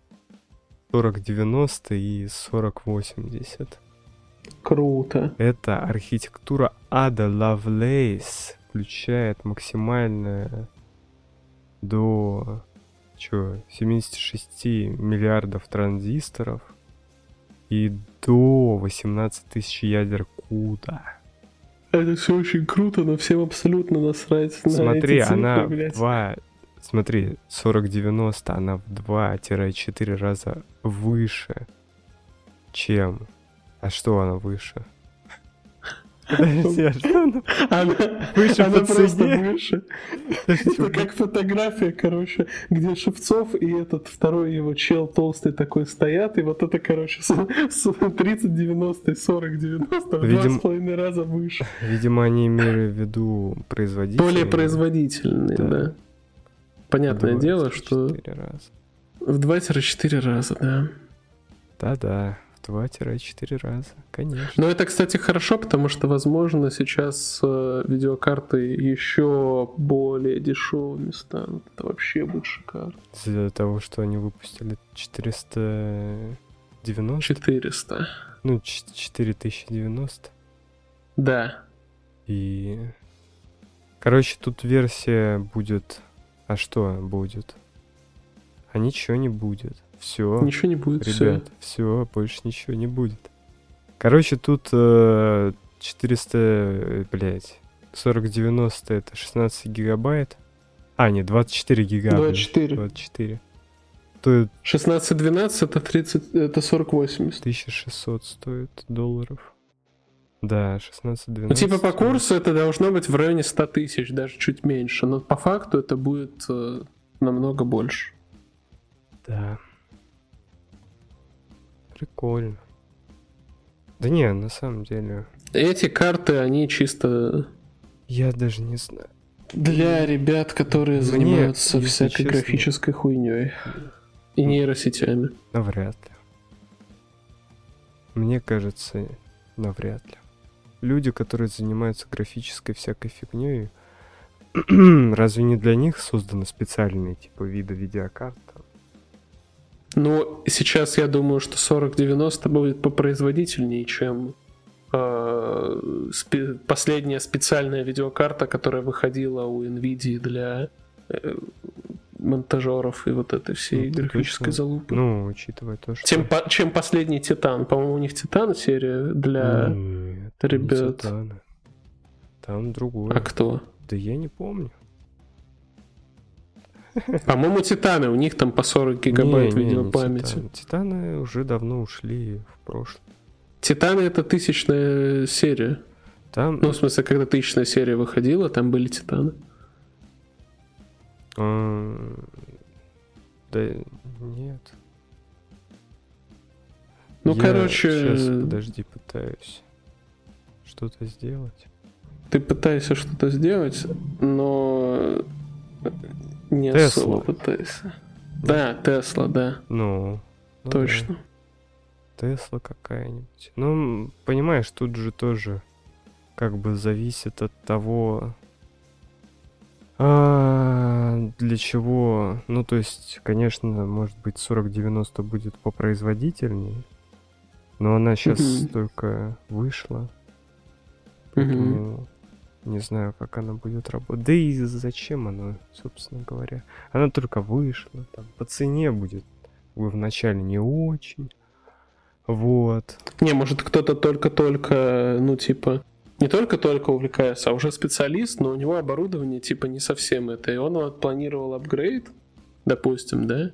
4090 и 4080. Круто. Эта архитектура Ada Lovelace включает максимальное до чё, 76 миллиардов транзисторов и до 18 тысяч ядер CUDA. Это все очень круто, но всем абсолютно насрать на Смотри, эти цифры, она блядь. в 2... Смотри, 4090, она в 2-4 раза выше, чем... А что она выше? Подожди, а что она Она, выше она просто выше. Это как фотография, короче, где Шевцов и этот второй его чел толстый такой стоят, и вот это, короче, с, с 30-90 и 40-90 в Видимо- два с половиной раза выше. Видимо, они имели в виду производителей. Более производительный, Да. да. Понятное дело, что 24 раза. в 2-4 раза, да. Да-да, 2-4 раза, конечно. Но это, кстати, хорошо, потому что, возможно, сейчас э, видеокарты еще более дешевыми станут. Это вообще будет шикарно. Из-за того, что они выпустили 490, 400. ну, ч- 4090. Да. И... Короче, тут версия будет... А что будет? А ничего не будет. Все. Ничего не будет. Ребят, все, больше ничего не будет. Короче, тут э, 400, э, блядь, 4090 это 16 гигабайт. А, нет, 24 гига. блин, 24. 24. То 16-12 это 30, это 40-80. 1600 стоит долларов. Да, 16-12. Ну, типа по курсу это должно быть в районе 100 тысяч, даже чуть меньше. Но по факту это будет э, намного больше. Да. Прикольно. Да не, на самом деле, Эти карты, они чисто я даже не знаю. для ребят, которые Мне, занимаются всякой честно, графической хуйней и нейросетями. Навряд ли. Мне кажется, навряд ли. Люди, которые занимаются графической всякой фигней, разве не для них созданы специальные типа виды видеокарт? Но сейчас я думаю, что 4090 будет попроизводительнее, чем э, спе- последняя специальная видеокарта, которая выходила у Nvidia для э, монтажеров и вот этой всей Ну, графической точно. залупы. Ну, учитывая то, что... Чем, по- чем последний Титан. По-моему, у них Титан серия для... Нет, не ребят. Титаны. Там другое. А кто? Да я не помню. По-моему, Титаны. У них там по 40 гигабайт Не, не, не видеопамяти. Титаны. Титаны уже давно ушли в прошлое. Титаны это тысячная серия. Там... Ну, в смысле, когда тысячная серия выходила, там были Титаны. а, Да нет. Ну, Я короче, Сейчас, подожди, пытаюсь что-то сделать. ты пытаешься что-то сделать, но не Тесла. особо пытаешься. Да, Тесла, да, Ну, ну точно. да, Тесла какая-нибудь. Ну, понимаешь, тут же тоже как бы зависит от того, а, для чего. Ну, то есть, конечно, может быть, 4090 будет попроизводительнее, но она сейчас только вышла. Поэтому не знаю, как она будет работать. Да и зачем она, собственно говоря. Она только вышла. Там, по цене будет вначале не очень. Вот. Не, может, кто-то только-только, ну, типа, не только-только увлекается, а уже специалист, но у него оборудование, типа, не совсем это. И он вот планировал апгрейд, допустим, да?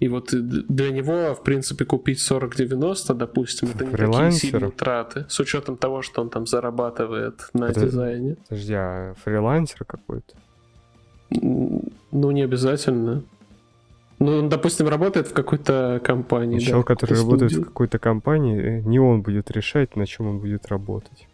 И вот д- для него, в принципе, купить 4090, допустим, это не такие сильные траты, с учетом того, что он там зарабатывает на Это- дизайне. Подожди, а фрилансер какой-то? Ну, не обязательно. Ну, он, допустим, работает в какой-то компании. да, Человек, в какой-то который работает в студии. какой-то компании, э, не он будет решать, на чем он будет работать.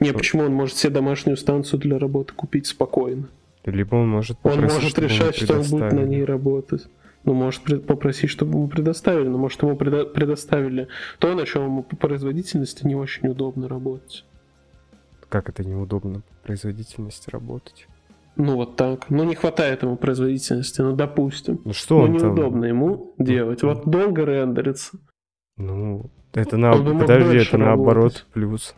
Не, почему он может себе домашнюю станцию для работы купить спокойно? Либо он может Он попросить, может чтобы ему решать, что он будет на ней работать. Ну, может попросить, чтобы ему предоставили, но может ему преда- предоставили то, на чем ему по производительности не очень удобно работать. как это неудобно по производительности работать? Ну вот так. Ну не хватает ему производительности, ну допустим. Ну что Ну он там? неудобно ему делать. Вот долго рендерится. Ну, это на... Подожди, это наоборот плюс.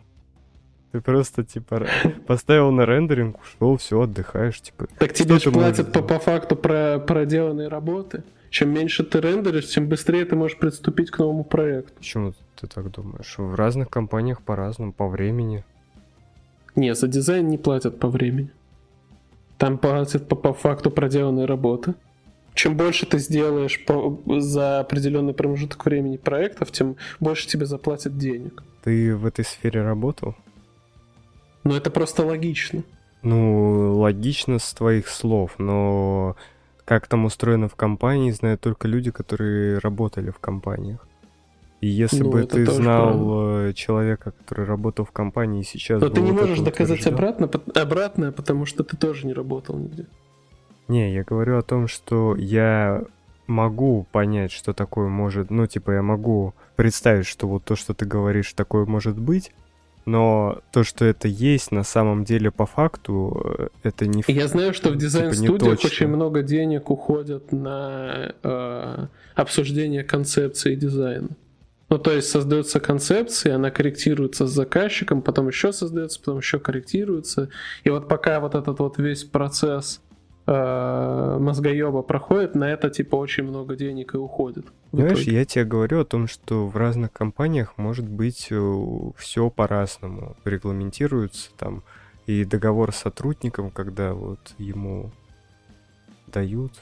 Ты просто, типа, поставил на рендеринг, ушел, все, отдыхаешь, типа. Так тебе же платят по, по факту про проделанные работы. Чем меньше ты рендеришь, тем быстрее ты можешь приступить к новому проекту. Почему ты так думаешь? В разных компаниях по-разному, по времени. Не, за дизайн не платят по времени. Там платят по, по факту проделанной работы. Чем больше ты сделаешь по- за определенный промежуток времени проектов, тем больше тебе заплатят денег. Ты в этой сфере работал? Но это просто логично. Ну, логично с твоих слов, но как там устроено в компании, знают только люди, которые работали в компаниях. И если Ну, бы ты знал э, человека, который работал в компании сейчас... Но ты не можешь доказать обратно, обратное, потому что ты тоже не работал нигде. Не, я говорю о том, что я могу понять, что такое может... Ну, типа, я могу представить, что вот то, что ты говоришь, такое может быть, но то, что это есть на самом деле по факту, э, это не... Я знаю, что в Типа, дизайн-студиях очень много денег уходят на э, обсуждение концепции дизайна. Ну, то есть создается концепция, она корректируется с заказчиком, потом еще создается, потом еще корректируется. И вот пока вот этот вот весь процесс э, мозгоеба проходит, на это типа очень много денег и уходит. Знаешь, итоге. я тебе говорю о том, что в разных компаниях может быть все по-разному. Регламентируется там и договор с сотрудником, когда вот ему дают.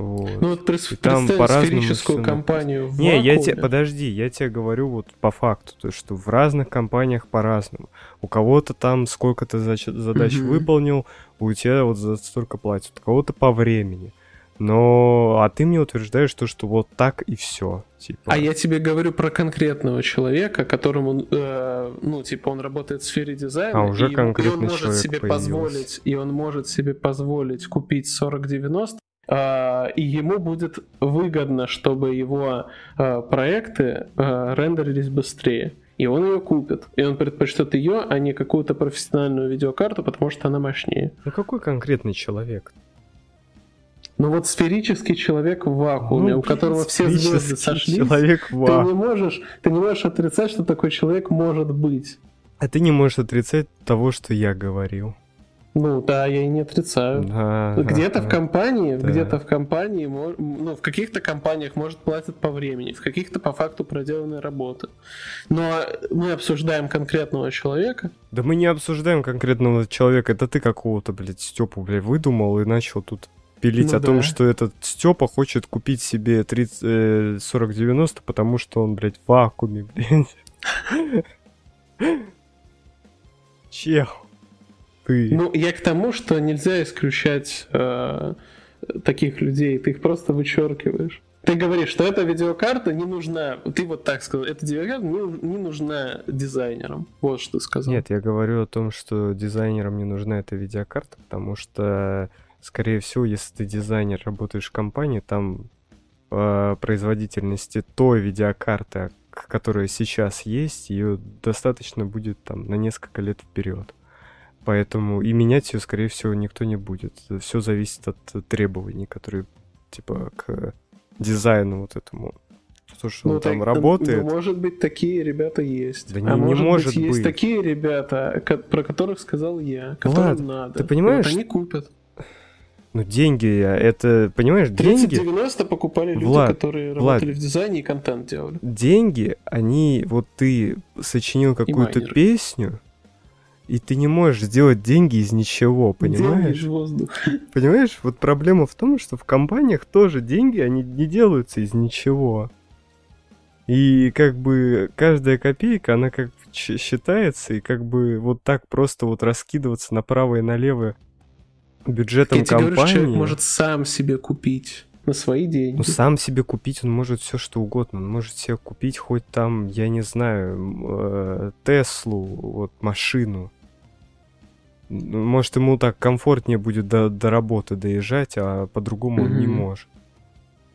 Вот. Ну вот И там представь сферическую компанию в Не, я вакууме. тебе, подожди, я тебе говорю вот по факту, то что в разных компаниях по-разному. У кого-то там сколько ты задач Мгм. выполнил, у тебя вот за столько платят, у кого-то по времени. Но, а ты мне утверждаешь то, что вот так и все, типа. А я тебе говорю про конкретного человека, которому, э, ну, типа, он работает в сфере дизайна, А, уже и, и он может себе появился. позволить, и он может себе позволить купить 4090, а, и ему будет выгодно, чтобы его а, проекты а, рендерились быстрее. И он ее купит. И он предпочтет ее, а не какую-то профессиональную видеокарту, потому что она мощнее. Ну какой конкретный человек? Ну вот сферический человек в вакууме, Ну, у которого все звезды сошлись. Человек Ты ва. не можешь, ты не можешь отрицать, что такой человек может быть. А ты не можешь отрицать того, что я говорил. Ну да, я и не отрицаю. Да, Где-то в ага. компании, Да. где-то в компании, ну, в каких-то компаниях, может, платят по времени, в каких-то по факту проделанной работы. Но мы обсуждаем конкретного человека. Да мы не обсуждаем конкретного человека, это ты какого-то, блядь, Степу, блядь, выдумал и начал тут пилить Ну о том, да. что этот Степа хочет купить себе 30, э, 4090, потому что он, блядь, в вакууме, блядь. Чел. Ты. Ну, я к тому, что нельзя исключать э, таких людей, ты их просто вычеркиваешь. Ты говоришь, что эта видеокарта не нужна, ты вот так сказал, эта видеокарта не, не нужна дизайнерам. Вот что ты сказал. Нет, я говорю о том, что дизайнерам не нужна эта видеокарта, потому что, скорее всего, если ты дизайнер, работаешь в компании, там по производительности той видеокарты, которая сейчас есть, ее достаточно будет там на несколько лет вперед. Поэтому и менять ее, скорее всего, никто не будет. Все зависит от требований, которые, типа, к дизайну вот этому. То, что он там так, работает. ну, может быть, такие ребята есть. Да а не- не может, может быть, есть такие ребята, про которых сказал я, которым Влад, надо. ты понимаешь, вот они купят. Ну, деньги, это, понимаешь, деньги... 30-90 покупали люди, Влад, которые Влад. работали в дизайне и контент делали. деньги, они, вот ты сочинил какую-то песню, и ты не можешь сделать деньги из ничего, Деньги понимаешь? из воздуха. Понимаешь, вот проблема в том, что в компаниях тоже деньги, они не делаются из ничего. И как бы каждая копейка, она как бы считается, и как бы вот так просто вот раскидываться направо и налево бюджетом Я тебе говорю, компании. человек может сам себе купить на свои деньги. Ну, сам себе купить он может все что угодно. Он может себе купить хоть там, я не знаю, э, Теслу, вот машину. Может, ему так комфортнее будет до, до работы доезжать, а по-другому он не может.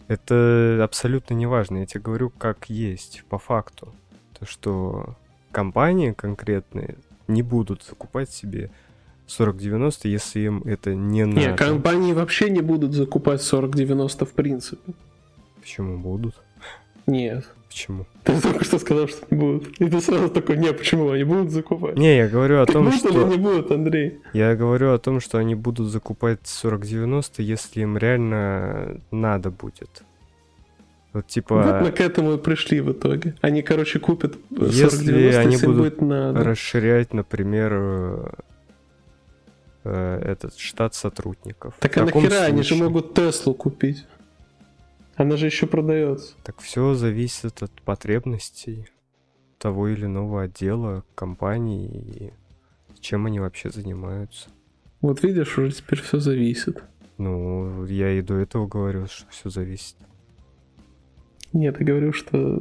Это абсолютно не важно. Я тебе говорю, как есть, по факту. То, что компании конкретные, не будут закупать себе 4090, если им это не надо. Не, компании вообще не будут закупать 4090 в принципе. Почему будут? Нет. Почему? Ты только что сказал, что не будут. И ты сразу такой, не, почему они будут закупать? Не, я говорю о так том, что... не будут, Андрей? Я говорю о том, что они будут закупать 4090, если им реально надо будет. Вот типа... Вот мы к этому и пришли в итоге. Они, короче, купят 4090, Если они если будут будет надо. расширять, например, э, э, этот штат сотрудников. Так а нахера они же случае- могут Теслу купить? Она же еще продается. Так все зависит от потребностей того или иного отдела, компании и чем они вообще занимаются. Вот видишь, уже теперь все зависит. Ну, я и до этого говорил, что все зависит. Нет, я говорю, что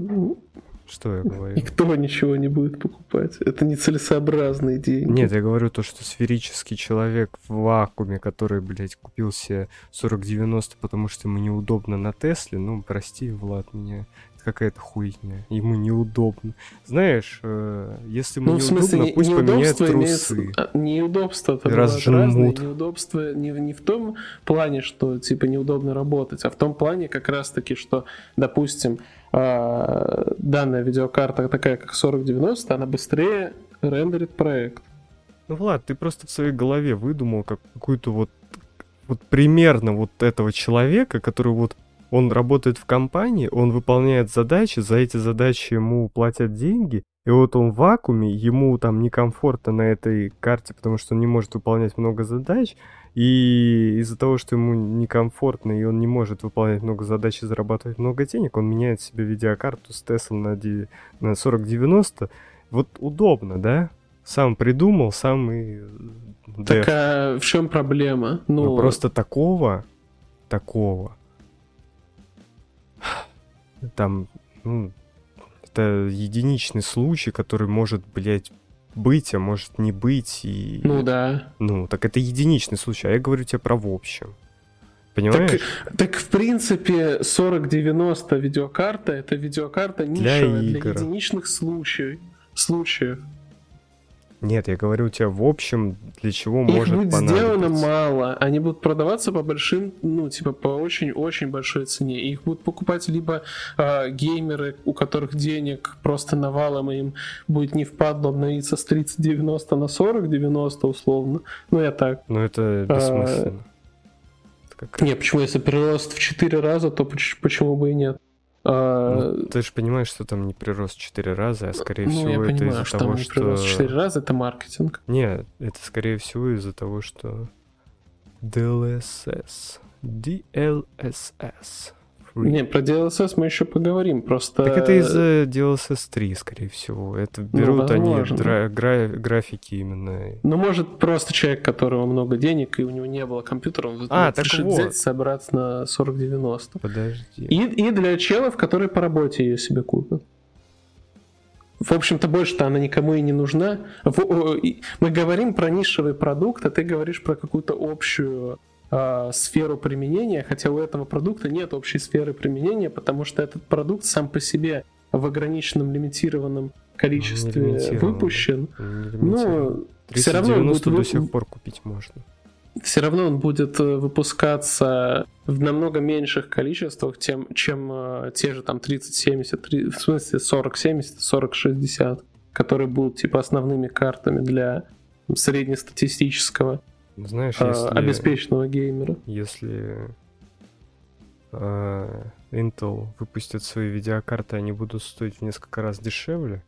Что я говорю? никто ничего не будет покупать. Это нецелесообразные деньги. Нет, я говорю то, что сферический человек в вакууме, который, блядь, купил себе 4090, потому что ему неудобно на Тесле, ну, прости, Влад, меня это какая-то хуйня. Ему неудобно. Знаешь, э, если ему Ну, в неудобно, смысле, не- пусть поменяет неудобство трусы. имеется... а, Неудобство это разжмут. Неудобство не, в- не в том плане, что типа неудобно работать, а в том плане как раз-таки, что, допустим, данная видеокарта такая, как 4090, она быстрее рендерит проект. Ну, Влад, ты просто в своей голове выдумал как какую-то вот, вот примерно вот этого человека, который вот он работает в компании, он выполняет задачи, за эти задачи ему платят деньги, и вот он в вакууме, ему там некомфортно на этой карте, потому что он не может выполнять много задач, и из-за того, что ему некомфортно, и он не может выполнять много задач и зарабатывать много денег, он меняет себе видеокарту с Tesla на, ди- на 4090. Вот удобно, да? Сам придумал, сам и... э, Так а в чем проблема? Ну, Ну, просто такого, такого. Там, ну, это единичный случай, который может, блядь, быть, а может не быть. И... ну да. Ну, так это единичный случай, а я говорю тебе про в общем. Понимаешь? Так в принципе 4090 видеокарта это видеокарта нишевая для, игр. единичных случаев. случаев. Нет, я говорю тебе в общем, для чего Их может будет сделано мало, они будут продаваться по большим, ну, типа, по очень-очень большой цене. Их будут покупать либо а, геймеры, у которых денег просто навалом, и им будет не впадло обновиться с 3090 на 4090 условно. Ну, я так. Но это бессмысленно. Это какая- Не, почему, если прирост в 4 раза, то поч- почему бы и нет? А, Ну, ты же понимаешь, что там не прирост в 4 раза, а скорее ну, всего я это понимаю, из-за что того, что... прирост в 4 раза, это маркетинг. Нет, это скорее всего из-за того, что DLSS. DLSS. Не, про DLSS мы еще поговорим, просто... Так это из-за DLSS 3, скорее всего. Это берут они Ну, возможно. дра- гра- графики именно. Ну, может, просто человек, у которого много денег, и у него не было компьютера, он А, так решит вот. взять, собрать на 4090. Подожди. И, и для челов, которые по работе ее себе купят. В общем-то, больше-то она никому и не нужна. Мы говорим про нишевый продукт, а ты говоришь про какую-то общую а, сферу применения, хотя у этого продукта нет общей сферы применения, потому что этот продукт сам по себе в ограниченном лимитированном количестве лимитированном. выпущен. Лимитированно. Ну, все равно, он 3090 будет до сих пор купить можно. все равно он будет э, выпускаться в намного меньших количествах, тем, чем э, те же там 3070, три- в смысле 4070, 4060, которые будут типа основными картами для среднестатистического Знаешь, э, если... обеспеченного геймера. если э, Intel выпустит свои видеокарты, они будут стоить в несколько раз дешевле,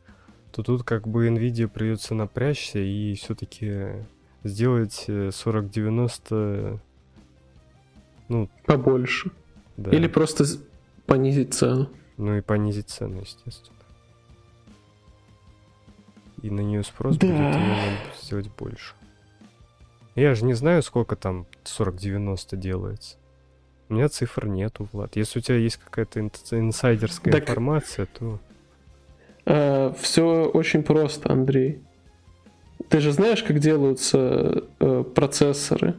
то тут как бы Nvidia придется напрячься и все-таки сделать э, 4090, ну, Побольше. да, Или просто понизить цену. ну и понизить цену, естественно. И на нее спрос Да. будет, ее сделать больше. Я же не знаю, сколько там 4090 делается. У меня цифр нету, Влад. Если у тебя есть какая-то ин- инсайдерская Так- информация, то... все очень просто, Андрей. Ты же знаешь, как делаются э, процессоры.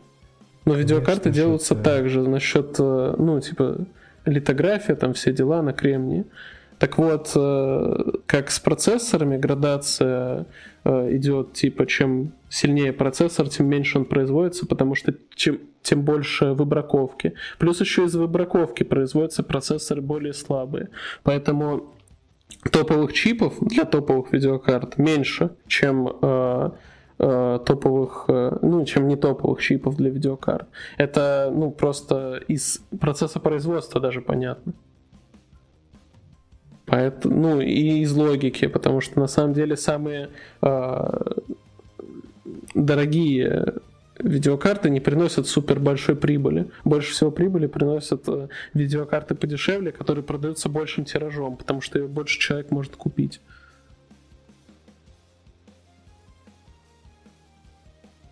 Но видеокарты Конечно, делаются да. так же насчет, э, ну, типа, литография, там все дела на кремнии. Так вот, э, как с процессорами градация э, идет, типа, чем сильнее процессор, тем меньше он производится, потому что чем, тем больше выбраковки. Плюс еще из выбраковки производятся процессоры более слабые. Поэтому топовых чипов для топовых видеокарт меньше, чем э, э, топовых, э, ну, чем не топовых чипов для видеокарт. Это, ну, просто из процесса производства даже понятно. Поэтому, ну, и из логики, потому что на самом деле самые э, дорогие видеокарты не приносят супер большой прибыли. Больше всего прибыли приносят э, видеокарты подешевле, которые продаются большим тиражом, потому что ее больше человек может купить.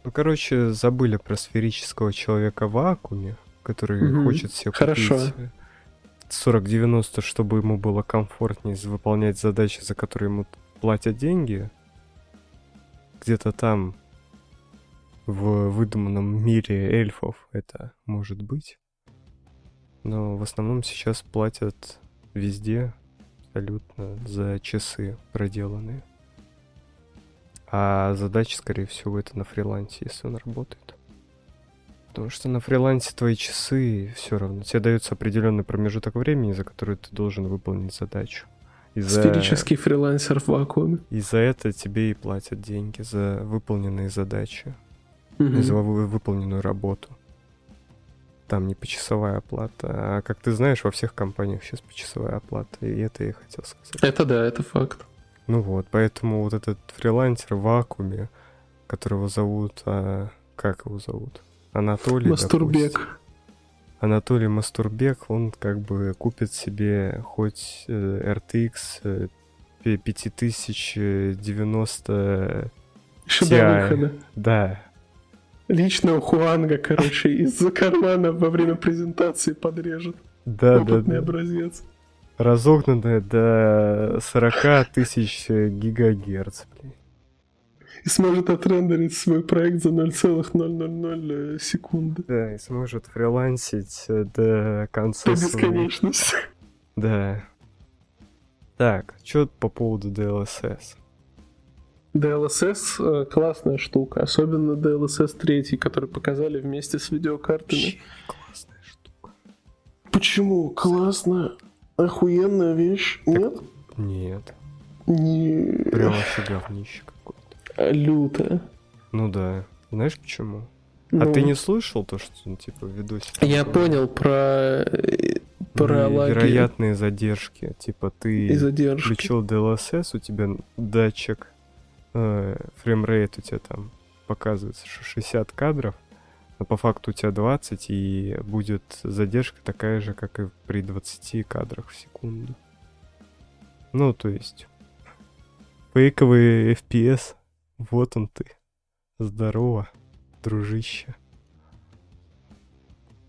Ну, короче, забыли про сферического человека в вакууме, который угу. хочет себе Хорошо. Купить 40-90, чтобы ему было комфортнее выполнять задачи, за которые ему платят деньги. Где-то там, в выдуманном мире эльфов, это может быть. Но в основном сейчас платят везде абсолютно за часы проделанные. А задача, скорее всего, это на фрилансе, если он работает. Потому что на фрилансе твои часы все равно. Тебе дается определенный промежуток времени, за который ты должен выполнить задачу. И за... Сферический фрилансер в вакууме. И за это тебе и платят деньги, за выполненные задачи. Угу. За выполненную работу. Там не почасовая оплата. А как ты знаешь, во всех компаниях сейчас почасовая оплата. И это я хотел сказать. Это да, это факт. Ну вот, поэтому вот этот фрилансер в вакууме, которого зовут... А, как его зовут? Анатолий, Мастурбек. Допустим. Анатолий Мастурбек, он как бы купит себе хоть э, RTX 5090 Еще до выхода. Да. Лично у Хуанга, короче, из-за кармана во время презентации подрежет. Да, Опытный да, образец. Разогнанная до 40 тысяч гигагерц, блин и сможет отрендерить свой проект за 0,000 секунды. Да, и сможет фрилансить э, до конца. До бесконечности. Да. Так, что по поводу DLSS? DLSS э, классная штука, особенно DLSS 3, который показали вместе с видеокартами. Классная штука. Почему? Классная, охуенная вещь, так, нет? Нет. Не... Прям вообще лютая. Ну да. Знаешь почему? Ну, а ты ну. не слышал то, что ну, типа видосик? Я такой? понял про про лаги. Вероятные задержки. Типа ты И задержки. включил DLSS, у тебя датчик э, framerate у тебя там показывается, что 60 кадров, а по факту у тебя 20, и будет задержка такая же, как и при 20 кадрах в секунду. Ну, то есть фейковый FPS вот он ты. Здорово, дружище.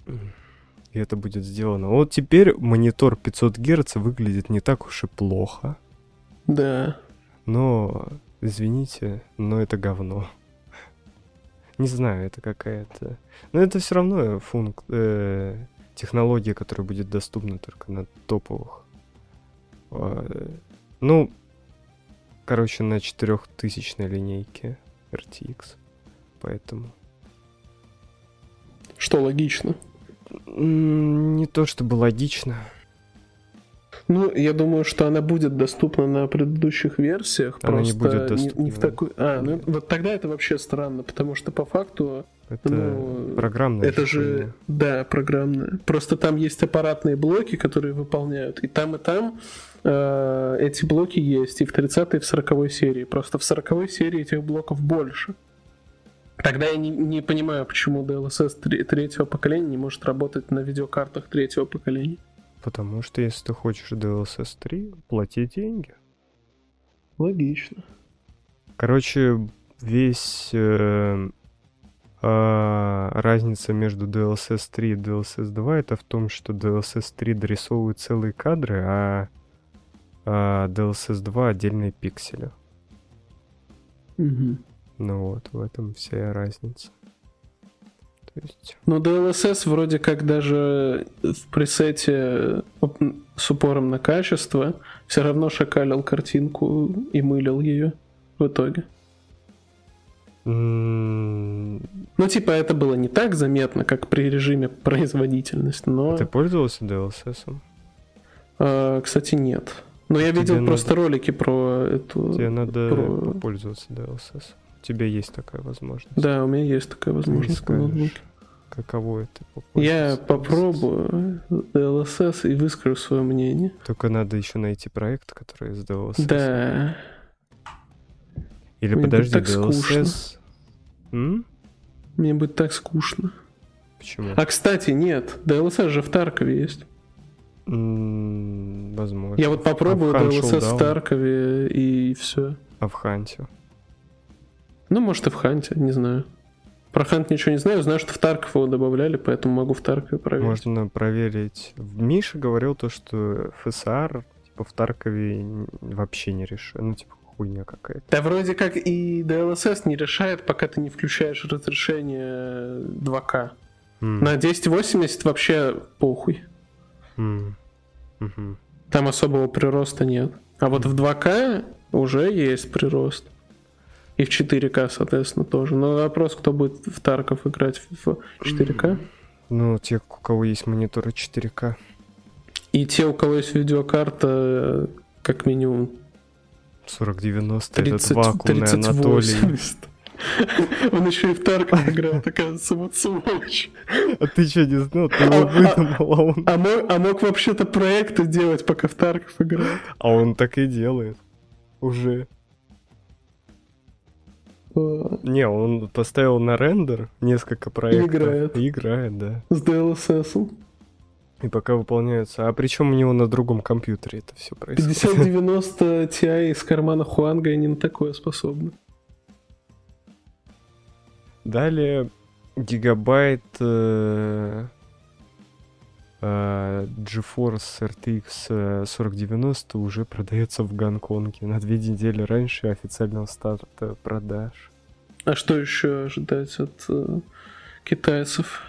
И это будет сделано. Вот теперь монитор 500 Гц выглядит не так уж и плохо. Да. Но, извините, но это говно. Не знаю, это какая-то... Но это все равно функ... э, технология, которая будет доступна только на топовых. Э, ну, короче, на 4000 линейке RTX. Поэтому. Что логично? Не то чтобы логично. Ну, я думаю, что она будет доступна на предыдущих версиях. Она не будет доступна. Не, не в такой... А, ну вот тогда это вообще странно, потому что по факту... Это ну, программное Это решение. же, да, программное. Просто там есть аппаратные блоки, которые выполняют. И там, и там э, эти блоки есть. И в 30 и в 40 серии. Просто в 40 серии этих блоков больше. Тогда я не, не понимаю, почему DLSS третьего поколения не может работать на видеокартах третьего поколения. Потому что если ты хочешь DLSS 3, плати деньги. Логично. Короче, весь э, разница между DLSS 3 и DLSS 2 это в том, что DLSS 3 дорисовывает целые кадры, а, а DLSS 2 отдельные пиксели. Угу. Ну вот, в этом вся разница есть... Ну, DLSS вроде как даже в пресете с упором на качество, все равно шакалил картинку и мылил ее в итоге. Ну, типа, это было не так заметно, как при режиме производительность, но, Ты пользовался DLSS? э, кстати, нет. Но я Тебе видел надо- просто ролики про эту... Тебе надо про- попользоваться DLSS. У тебя есть такая возможность. Да, у меня есть такая Ты возможность ноутбуке. Каково это Я попробую DLSS и выскажу свое мнение. Только надо еще найти проект, который с DLSS. Да, Или Мне подожди, DLSS... М? мне будет так скучно. Почему? А, кстати, нет, DLSS же в Таркове есть. М, Возможно. Я вот попробую А в? Таркове и все. А в Ханте? Ну, может, и в Ханте, не знаю. Про Хант ничего не знаю, знаю, что в Тарков его добавляли, поэтому могу в Таркове проверить. Можно проверить. Миша говорил то, что FSR типа в Таркове вообще не решено. Ну, типа, хуйня какая-то. Да вроде как и DLSS не решает, пока ты не включаешь разрешение 2К. М, На 1080 вообще похуй. м, мгм. Там особого прироста нет. А вот в 2К уже есть прирост. И в 4К, соответственно, тоже. Но вопрос, кто будет в Тарков играть в 4К. Ну, те, у кого есть мониторы 4К. И те, у кого есть видеокарта, как минимум 4090 этот 30, вакуумный 30 Анатолий. 80. Он еще и в Тарков играл, вот сволочь. А ты что, не знал? Ты его А- выдумал, а он... А мог, а мог вообще-то проекты делать, пока в Тарков играл. А он так и делает. Уже. О, Не, он поставил на рендер несколько проектов. играет. И играет, да. С DLSS. И пока выполняются. А причем у него на другом компьютере это все происходит. 5090 Ti из кармана Хуанга и не на такое способны. Далее гигабайт э, э, GeForce RTX э, 4090 уже продается в Гонконге на две недели раньше официального старта продаж. А что еще ожидать от э, китайцев?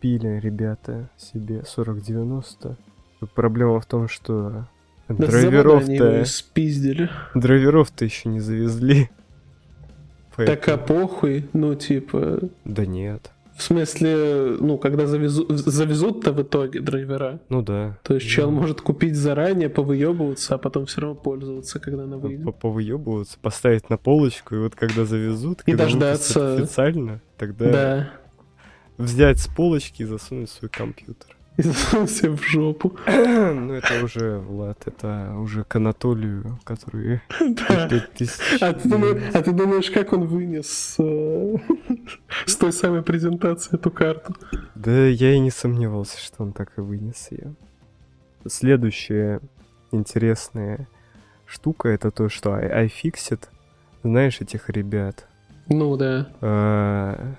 Пили ребята себе 4090. Тут Проблема в том, что Да драйверов-то спиздили. драйверов-то еще не завезли. Так а Поэтому- похуй, ну типа... Да нет. В смысле, ну, когда завезу- завезут-то в итоге драйвера, Ну да. то есть чел Ну. может купить заранее, повыебываться, а потом все равно пользоваться, когда она выйдет. По- Повыебываться, поставить на полочку, и вот когда завезут, И когда дождаться. официально, тогда Да. Взять с полочки и засунуть в свой компьютер. И засунул себе в жопу. ну это уже, Влад, это уже к Анатолию, который Да. 5000. А ты, думаешь, а ты думаешь, как он вынес э, с той самой презентации эту карту? Да я и не сомневался, что он так и вынес ее. Следующая интересная штука это то, что iFixit, знаешь этих ребят, Ну да. э,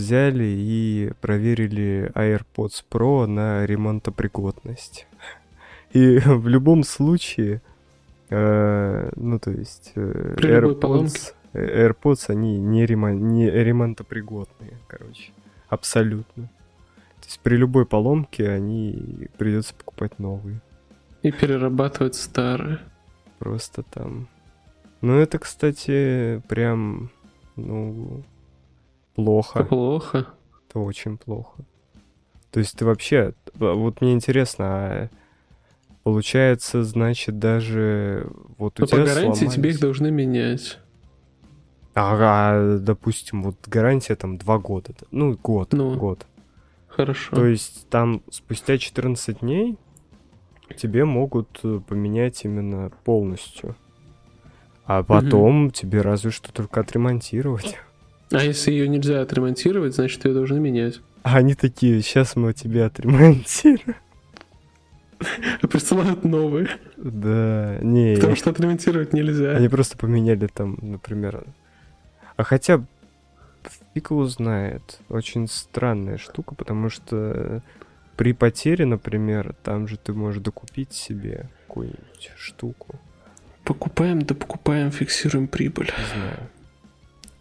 взяли и проверили AirPods Pro на ремонтопригодность. И в любом случае, э, ну то есть э, При. AirPods, AirPods они не, ремон- не ремонтопригодные, короче, абсолютно. То есть при любой поломке они придется покупать новые. И перерабатывать старые. Просто там. Ну это, кстати, прям, ну, плохо. Плохо. Это очень плохо. То есть ты вообще... Вот мне интересно, а получается, значит, даже вот у Но по тебя гарантии тебе сломались- их должны менять. Ага, допустим, вот гарантия там два года. да. Ну, год, Ну. год. Хорошо. То есть там спустя 14 дней тебе могут э, поменять именно полностью. А потом тебе разве что только отремонтировать. А если ее нельзя отремонтировать, значит ее должны менять. А они такие, сейчас мы тебя отремонтируем. Присылают новые. Да, не, Потому что отремонтировать нельзя. они просто поменяли там, например. А хотя фиг его знает. Очень странная штука, потому что при потере, например, там же ты можешь докупить себе какую-нибудь штуку. Покупаем, да покупаем, фиксируем прибыль. Не знаю.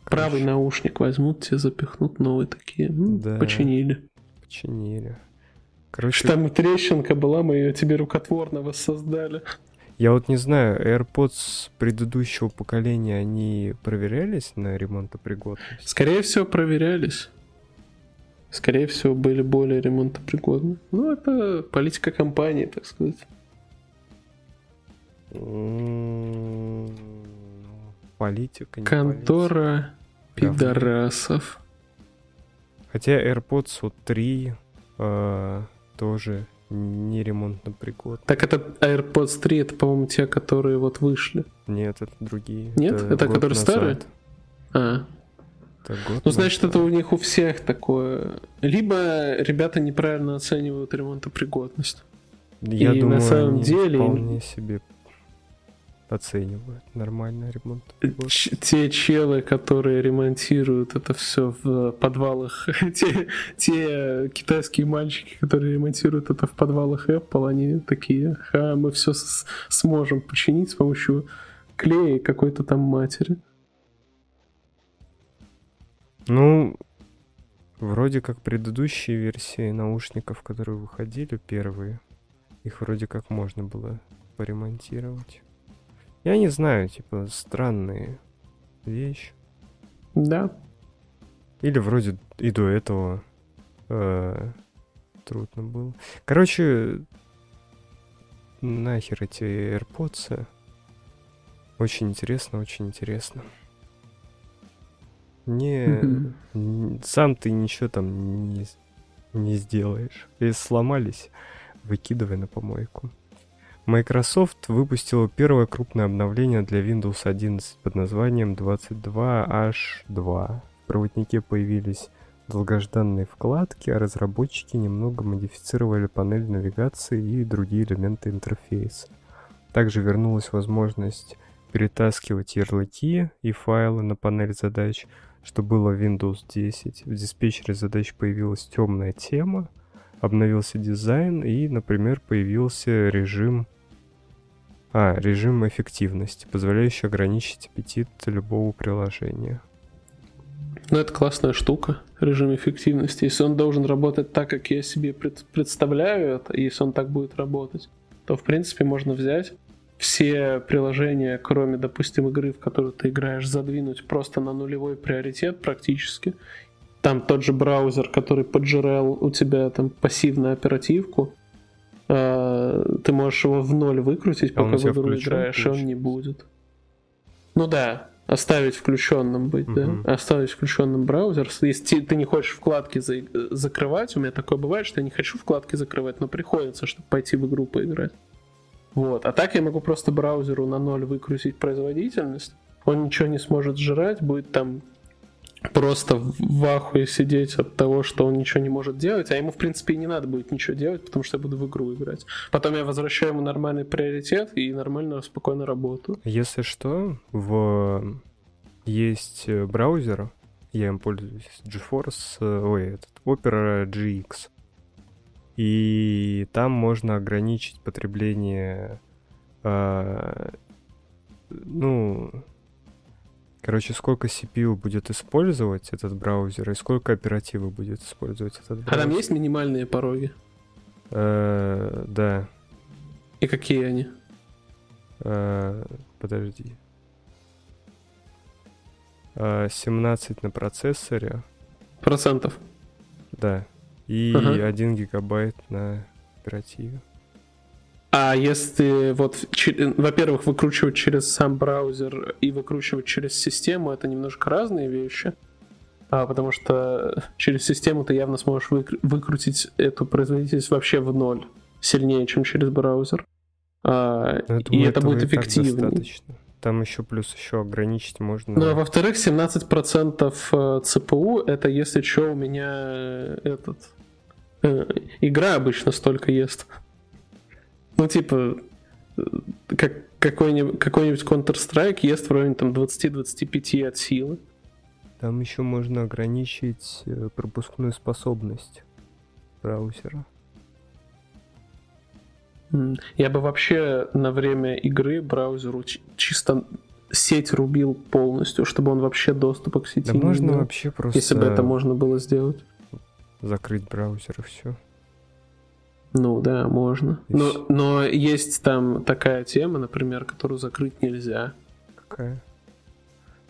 Правый наушник возьмут, тебе запихнут новые такие. Да. Починили. Починили. Короче... Там трещинка была, мы ее тебе рукотворно воссоздали. Я вот не знаю, AirPods предыдущего поколения, они проверялись на ремонтопригодность? Скорее всего, проверялись. Скорее всего, были более ремонтопригодны. Ну, это политика компании, так сказать. Политика, не Контора. Пидорасов. Хотя AirPods вот 3 э, тоже не ремонтно пригодны. Так это AirPods 3, это, по-моему, те, которые вот вышли. Нет, это другие. Нет? Это, это которые назад. старые? А. Это год ну, значит, назад. это у них у всех такое. Либо ребята неправильно оценивают ремонтопригодность. Я И думаю, на самом деле... вполне себе оценивают нормальный ремонт. Ч- те челы, которые ремонтируют это все в подвалах, те, те китайские мальчики, которые ремонтируют это в подвалах Apple, они такие, ха, мы все с- сможем починить с помощью клея и какой-то там матери. Ну, вроде как предыдущие версии наушников, которые выходили, первые, их вроде как можно было поремонтировать. Я не знаю, типа, странные вещи. Да. Или вроде и до этого э, трудно было. Короче, нахер эти AirPods. Очень интересно, очень интересно. Не, mm-hmm. сам ты ничего там не, не сделаешь. Если сломались, выкидывай на помойку. Microsoft выпустила первое крупное обновление для Windows 11 под названием 22H2. В проводнике появились долгожданные вкладки, а разработчики немного модифицировали панель навигации и другие элементы интерфейса. Также вернулась возможность перетаскивать ярлыки и файлы на панель задач, что было в Windows 10. В диспетчере задач появилась темная тема, обновился дизайн и, например, появился режим а, режим эффективности, позволяющий ограничить аппетит любого приложения. Ну, это классная штука, режим эффективности. Если он должен работать так, как я себе пред, представляю это, если он так будет работать, то, в принципе, можно взять все приложения, кроме, допустим, игры, в которую ты играешь, задвинуть просто на нулевой приоритет практически. Там тот же браузер, который поджирал у тебя там пассивную оперативку, ты можешь его в ноль выкрутить, а пока в игру играешь, и он не будет. Ну да, оставить включенным быть, uh-huh. да. Оставить включенным браузер. Если ты не хочешь вкладки за- закрывать, у меня такое бывает, что я не хочу вкладки закрывать, но приходится, чтобы пойти в игру поиграть. Вот. А так я могу просто браузеру на ноль выкрутить производительность. Он ничего не сможет сжирать, будет там просто в ахуе сидеть от того, что он ничего не может делать, а ему, в принципе, и не надо будет ничего делать, потому что я буду в игру играть. Потом я возвращаю ему нормальный приоритет и нормально, спокойно работаю. Если что, в... есть э, браузер, я им пользуюсь, GeForce, э, ой, этот, Opera GX. И там можно ограничить потребление, э, ну, Короче, сколько CPU будет использовать этот браузер и сколько оперативы будет использовать этот браузер. А там есть минимальные пороги? Э, да. И какие они? Э, подожди. 17 э, на процессоре. Процентов? Да. И ага. 1 гигабайт на оперативе. А если вот, во-первых, выкручивать через сам браузер и выкручивать через систему, это немножко разные вещи. А, потому что через систему ты явно сможешь выкрутить эту производительность вообще в ноль сильнее, чем через браузер. А, думаю, и это будет эффективнее. Там еще плюс еще ограничить можно. Ну, а во-вторых, 17% CPU э, это если что у меня э, этот э, игра обычно столько ест. Ну, типа, как какой-нибудь, какой-нибудь Counter-Strike ест в районе там 20-25 от силы. Там еще можно ограничить э, пропускную способность браузера. Я бы вообще на время игры браузеру чисто сеть рубил полностью, чтобы он вообще доступа к сети да не можно имел, вообще просто... Если бы это можно было сделать. Закрыть браузер и все. Ну да, можно. И Но, но есть там такая тема, например, которую закрыть нельзя. Какая?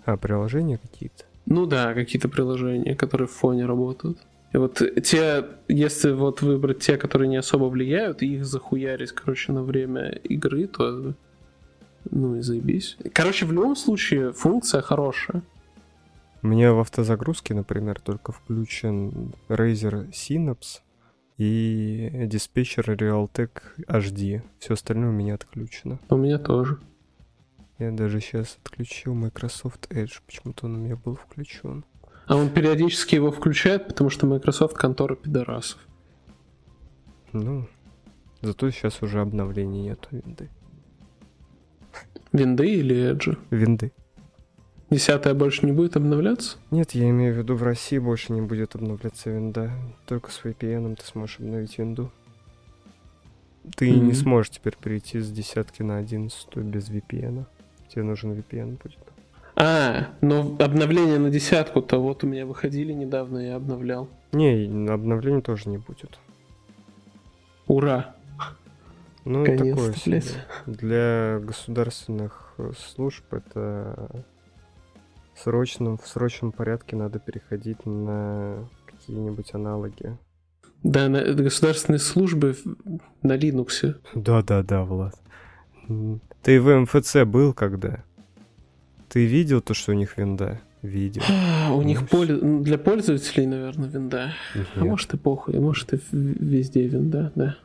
А, приложения какие-то? Ну да, какие-то приложения, которые в фоне работают. И вот те, если вот выбрать те, которые не особо влияют, и их захуярить, короче, на время игры, то ну и заебись. Короче, в любом случае, функция хорошая. У меня в автозагрузке, например, только включен Razer Synapse и диспетчер Realtek HD. Все остальное у меня отключено. У меня тоже. Я даже сейчас отключил Microsoft Edge. Почему-то он у меня был включен. А он периодически его включает, потому что Microsoft контора пидорасов. Ну, зато сейчас уже обновлений нету винды. Винды или Edge? Винды. Десятая больше не будет обновляться? Нет, я имею в виду, в России больше не будет обновляться винда. Только с VPN ты сможешь обновить винду. Ты не Мгм. сможешь теперь перейти с десятки на одиннадцатую без VPN. Тебе нужен VPN будет. А, но обновление на десятку-то вот у меня выходили недавно, я обновлял. Не, и обновлений тоже не будет. Ура! Ну, Наконец-то, такое себе. Для государственных э, служб это срочном, в срочном порядке надо переходить на какие-нибудь аналоги. Да, на государственные службы на Linux. Да-да-да, Влад. Ты в МФЦ был когда? Ты видел то, что у них винда? Видел. А, У Ну, них поле... для пользователей, наверное, винда. А Нет, может и похуй, может и везде винда, да.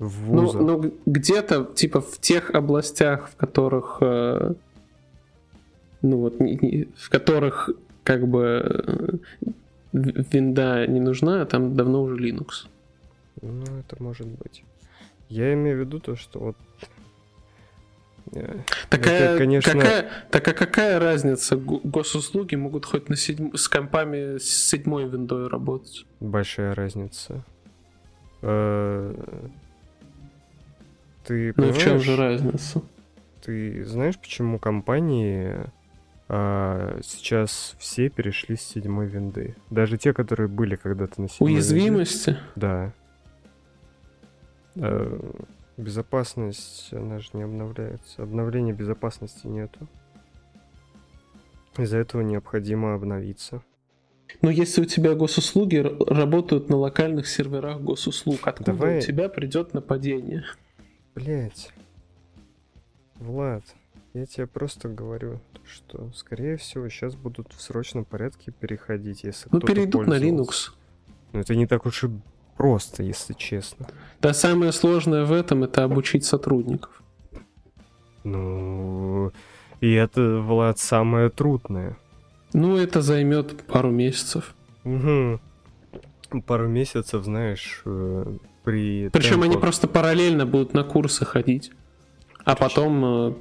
в Ну, ну, где-то, типа, в тех областях, в которых, э, ну вот, не- не- в которых, как бы, винда не нужна, там давно уже Linux. Ну, это может быть. Я имею в виду то, что вот... э, Такая, Это, конечно- какая, так а какая разница? Го- Госуслуги могут хоть на седьм- с компами с седьмой виндой работать. Большая разница. Э, Ты Ну в чем же разница? ты знаешь, почему компании а, сейчас все перешли с седьмой винды? Даже те, которые были когда-то на седьмой винде. Уязвимости? Да. Э, Безопасность, она же не обновляется. Обновления безопасности нету. Из-за этого необходимо обновиться. Но если у тебя госуслуги работают на локальных серверах госуслуг, откуда Давай- у тебя придет нападение? Блять. Влад, я тебе просто говорю, что, скорее всего, сейчас будут в срочном порядке переходить, если Ну, перейдут на. Linux. Но это не так уж и просто, если честно. Да самое сложное в этом это обучить сотрудников. Ну, и это, Влад, самое трудное. Ну, это займет пару месяцев. Угу. Пару месяцев, знаешь, э, при... Причем они темпах- просто параллельно будут на курсы ходить, а потом э,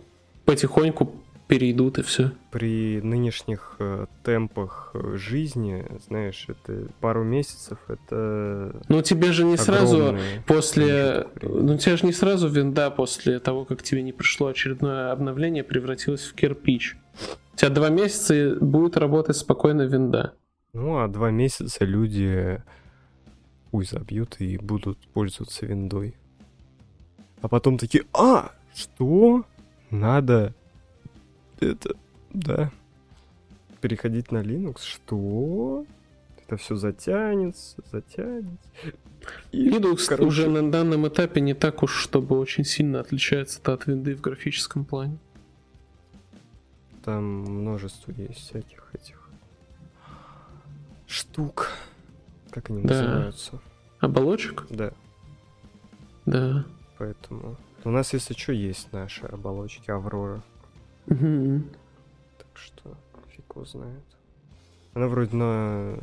потихоньку перейдут и все. При нынешних э, темпах э, жизни, знаешь, это пару месяцев, это... Ну, тебе же не сразу после... Ну, тебе же не сразу винда после того, как тебе не пришло очередное обновление, превратилась в кирпич. У тебя два месяца и будет работать спокойно винда. Ну, а два месяца люди хуй забьют и будут пользоваться виндой. А потом такие, а, что? Надо это, да, переходить на Linux? Что? Это все затянется, затянется. И, Linux короче, уже на данном этапе не так уж, чтобы очень сильно отличается от винды в графическом плане. Там множество есть всяких этих штук. Как они Да. называются? Оболочек? Да, Да. Поэтому... У нас, если что, есть наши оболочки Аврора. Так что фиг его знает. Она вроде на...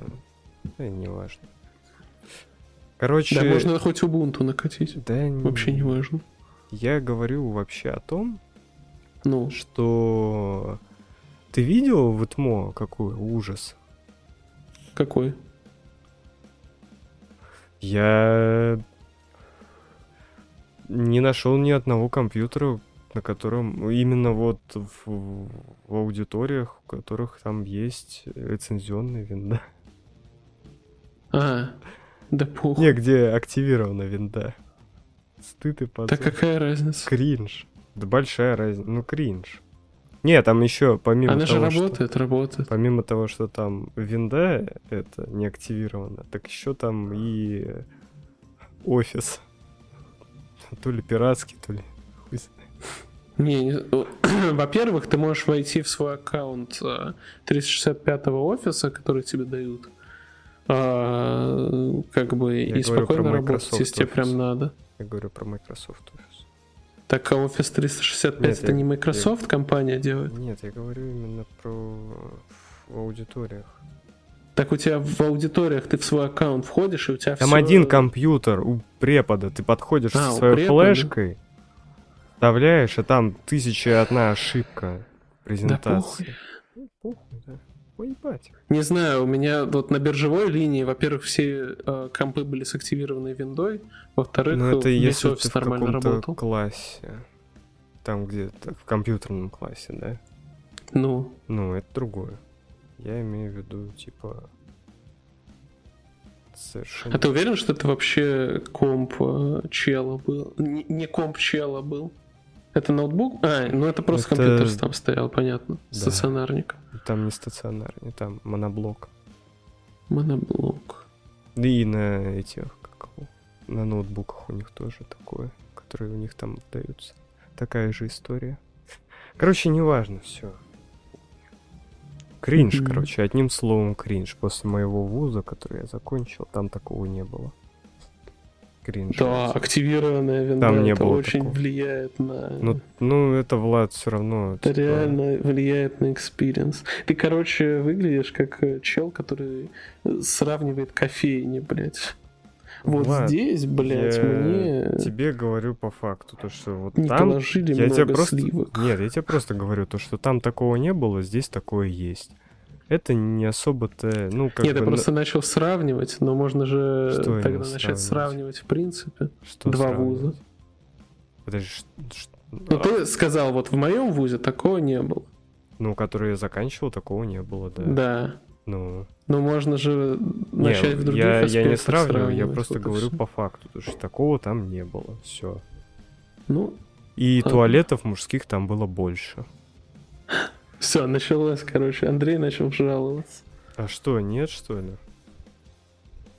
Да, не важно. Короче... Да, можно хоть Ubuntu накатить. Да не- Вообще не важно. Я говорю вообще о том, Ну, что... Ты видел в ИТМО какой ужас? какой? Я не нашел ни одного компьютера, на котором именно вот в, в аудиториях, у которых там есть лицензионная винда. А, Да похуй. Не, где активирована винда. Стыд и позор. Да какая разница? Кринж. Да большая разница. Ну, кринж. Не, там еще помимо Она же того, что... работает, работает. Помимо того, что там винда это не активирована, так еще там и офис. То ли пиратский, то ли... Не, не- во-первых, ты можешь войти в свой аккаунт э, 365 офиса, который тебе дают, а, как бы, Я и спокойно работать, если тебе прям надо. Я говорю про Microsoft Office. Так, а Office 365 Нет, это я- не Microsoft компания делает? Нет, я говорю именно про в аудиториях. Так у тебя в аудиториях ты в свой аккаунт входишь, и у тебя Там всё- один компьютер у препода. Ты подходишь А, со своей препода? флешкой, вставляешь, а там тысяча и одна ошибка Да презентации. похуй. Ну, похуй, да. Поебать. Не знаю, у меня вот на биржевой линии, во-первых, все э, компы были с активированной виндой, во-вторых, Ну это весь офис нормально работал. классе. Там где-то в компьютерном классе, да? Ну, Ну, это другое. Я имею в виду, типа... Совершенно... а ты уверен, что это вообще комп э, чела был? Не, не комп чела был? Это ноутбук? А, ну это просто Это- компьютер там стоял, понятно. Да. Стационарник. Там не стационарный, там моноблок. Моноблок. Да и на этих, как на ноутбуках у них тоже такое, которые у них там даются. Такая же история. Короче, неважно, все. Кринж, Мгм. короче, одним словом кринж. После моего вуза, который я закончил, там такого не было. Кринж. Да, активированная винда Там не это было очень такого. влияет на... Ну, ну, это Влад все равно. Это типа, реально влияет на experience. Ты, короче, выглядишь как э, чел, который э, сравнивает кофейни, блядь. Вот Влад, здесь, блядь, я мне Тебе говорю по факту, то что вот не там положили Я много тебе просто... сливок. Нет, я тебе просто говорю, то, что там такого не было, здесь такое есть. Это не особо-то, ну, как Нет, бы... я просто начал сравнивать, но можно же Что тогда начать сравнивать? сравнивать в принципе. что два сравнивать? вуза. Подожди, ш- Ну, а, ты сказал, вот в моем вузе такого не было. ну, который я заканчивал, такого не было, да. Да. Ну, Но можно же не, начать в других я, я не сравниваю, я просто вот говорю всё. по факту, то, что такого там не было, все. Ну, И Ладно. туалетов мужских там было больше. все, началось, короче. Андрей начал жаловаться. А что, нет, что ли?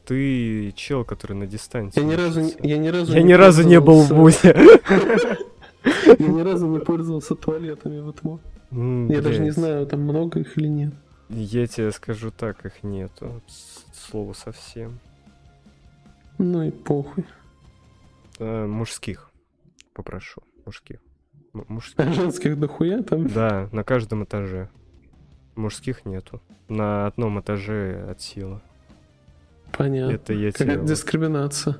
Ты чел, который на дистанции. Я ни разу, не- я ни разу Я ни разу не был в ВУЗе. Я ни разу не пользовался туалетами в ИТМО. М, Я даже не знаю, там много их или нет. Я тебе скажу так, их нету. Слово совсем. Ну и похуй. Э, мужских. Попрошу. Мужских. М- мужских. А женских дохуя там. Да, на каждом этаже. Мужских нету. На одном этаже от силы. Понятно. Это я тебе... Какая-то вот- дискриминация.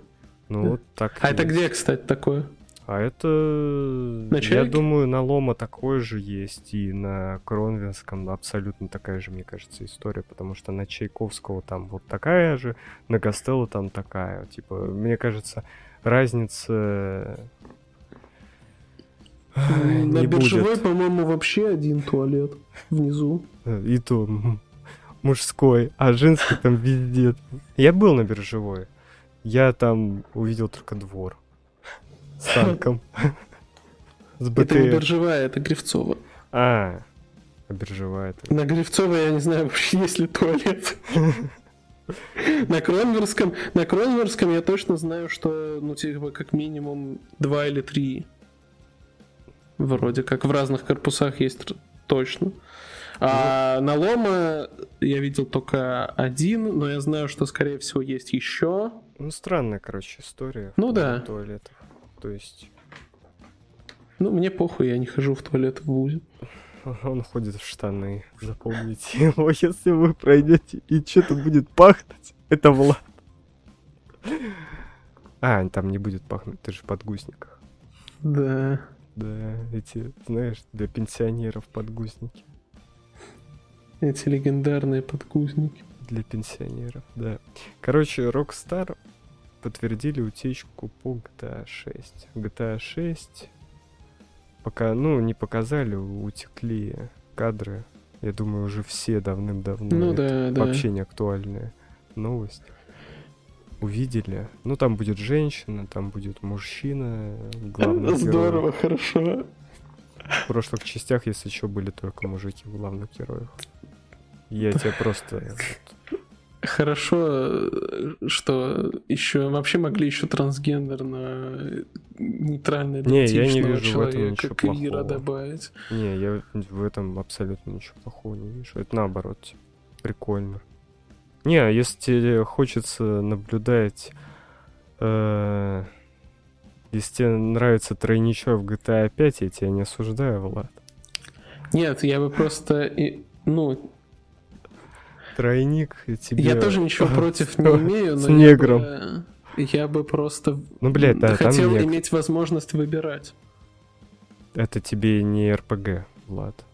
Ну вот так. А это есть. где, кстати, такое? А это... Я Чайке? думаю, на Лома такое же есть, и на Кронвинском абсолютно такая же, мне кажется, история, потому что на Чайковского там вот такая же, на Костелло там такая. Типа, мне кажется, разница... На не биржевой, по-моему, вообще один туалет внизу. И то мужской, а женский там везде. Я был на биржевой. Я там увидел только двор. С танком. С Это БТР. биржевая, это Гривцова. А, биржевая. это- На Гривцовой я не знаю вообще, есть ли туалет. На Кронверском, на Кронверском я точно знаю, что, ну, типа, как минимум два или три. Вроде как в разных корпусах есть точно. А на Лома я видел только один, но я знаю, что, скорее всего, есть еще. Ну, странная, короче, история. Ну да. Туалетов. То есть, Ну, мне похуй, я не хожу в туалет в ВУЗе. он ходит в штаны. Запомните его, если вы пройдете и что-то будет пахнуть. Это Влад. А, там не будет пахнуть, ты же в подгузниках. Да. Да, эти, знаешь, для пенсионеров подгузники. Эти легендарные подгузники. Для пенсионеров, да. Короче, Rockstar подтвердили утечку по GTA 6. GTA 6 пока, ну, не показали, утекли кадры. Я думаю, уже все давным-давно. Ну это да, да. Вообще не актуальная новость. увидели. Ну, там будет женщина, там будет мужчина. Главный Здорово, герой. хорошо. В прошлых частях, если что, были только мужики в главных героях. Я тебе просто... Хорошо, что еще вообще могли еще трансгендерно нейтрально не, я не вижу человека, в этом плохого. добавить. Не, я в этом абсолютно ничего плохого не вижу. Это наоборот, прикольно. Не, а если хочется наблюдать... Э, если тебе нравится тройничок в GTA 5, я тебя не осуждаю, Влад. Нет, я бы просто... Ну, тройник тебе... Я тоже ничего против не имею, но с негром. Я бы, просто ну, блядь, да, хотел иметь возможность выбирать. Это тебе не РПГ, Влад.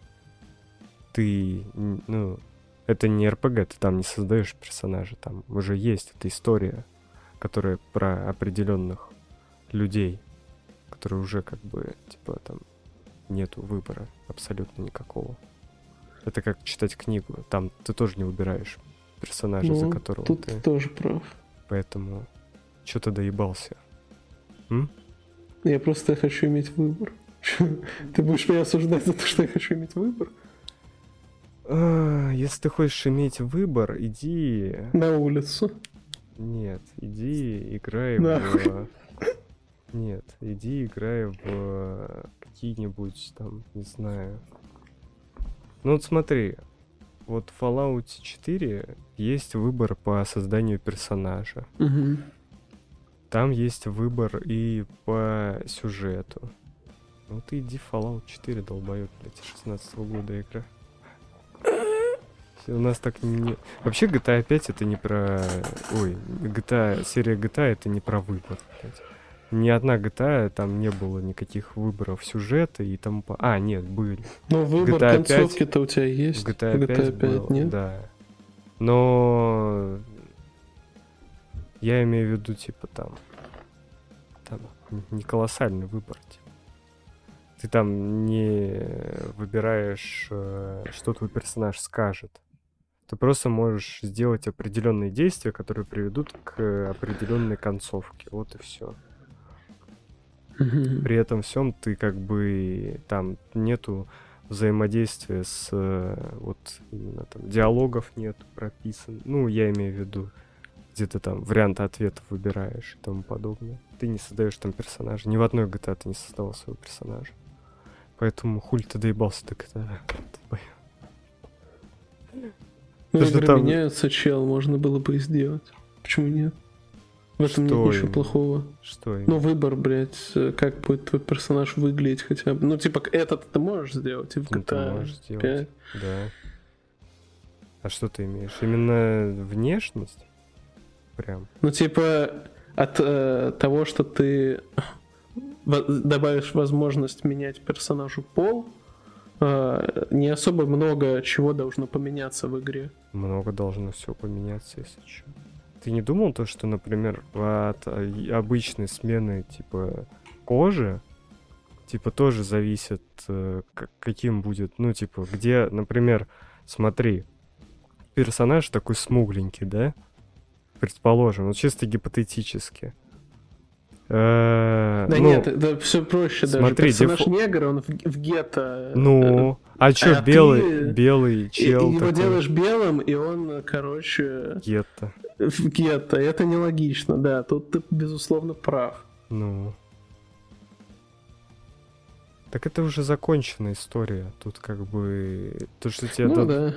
Ты, ну, это не РПГ, ты там не создаешь персонажа, там уже есть эта история, которая про определенных людей, которые уже как бы, типа, там нету выбора абсолютно никакого. Это как читать книгу. Там ты тоже не выбираешь персонажа, ну, за которого тут ты... тоже прав. Поэтому что ты доебался? М? Я просто хочу иметь выбор. Ты будешь меня осуждать за то, что я хочу иметь выбор? А, если ты хочешь иметь выбор, иди... На улицу. Нет, иди играй в... Нет, иди играй в какие-нибудь там, не знаю. Ну вот смотри, вот в Fallout 4 есть выбор по созданию персонажа. Угу. Там есть выбор и по сюжету. Ну ты иди в Fallout 4, долбоёб, блядь, 16 -го года игра. У нас так не... Вообще GTA 5 это не про... Ой, GTA, серия GTA это не про выбор, блядь. Ни одна GTA там не было никаких выборов сюжета и тому по... А, нет, были. Ну, выбор GTA концовки-то у тебя есть. GTA 5, GTA 5 был, нет? Да. Но я имею в виду, типа, там, там не колоссальный выбор. Типа. Ты там не выбираешь, э, что твой персонаж скажет. Ты просто можешь сделать определенные действия, которые приведут к определенной концовке. Вот и все. При этом всем ты как бы там нету взаимодействия с э, вот именно там диалогов нет прописан. Ну, я имею в виду, где ты там варианты ответов выбираешь и тому подобное. Ты не создаешь там персонажа. Ни в одной GTA ты не создавал своего персонажа. Поэтому хуль ты доебался до GTA. Ну, игры там... меняются, чел, можно было бы и сделать. Почему нет? В этом что нет ничего плохого. Что именно? Ну, выбор, блядь, как будет твой персонаж выглядеть хотя бы. Ну, типа, этот ты можешь сделать и в GTA ну, ты можешь сделать, 5. Да. А что ты имеешь? Именно внешность? Прям. Ну, типа, от э, того, что ты добавишь возможность менять персонажу пол, э, не особо много чего должно поменяться в игре. Много должно все поменяться, если что. Ты не думал то, что, например, от э, обычной смены типа кожи, типа тоже зависит, э, каким будет, ну, типа, где, например, смотри, персонаж такой смугленький, да? Предположим, вот чисто гипотетически. Э, да ну, нет, да все проще даже. Смотри, Персонаж дефо... негр, он в, в гетто. Ну, а чё, а белый, ты... белый чел Его такой. делаешь белым, и он, короче... Гетто. В гетто. Это нелогично, да. Тут ты, безусловно, прав. Ну. Так это уже законченная история. Тут как бы... То, что тебе... Ну, да.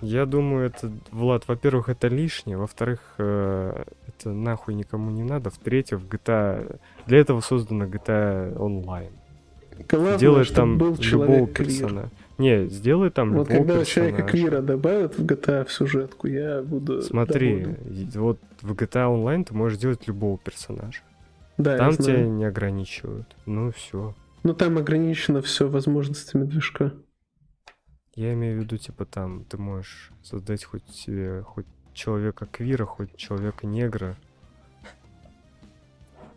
Я думаю, это, Влад, во-первых, это лишнее, во-вторых, э, это нахуй никому не надо, в-третьих, GTA... Для этого создана GTA Online. Главное, Делаешь там был любого персонажа. Не, сделай там вот любого когда человека квира добавят в GTA в сюжетку, я буду Смотри, доволен. вот в GTA Online ты можешь сделать любого персонажа. Да, Там тебя не ограничивают. Ну все. Ну там ограничено все возможностями движка. Я имею в виду, типа, там ты можешь создать хоть себе, хоть человека квира, хоть человека негра.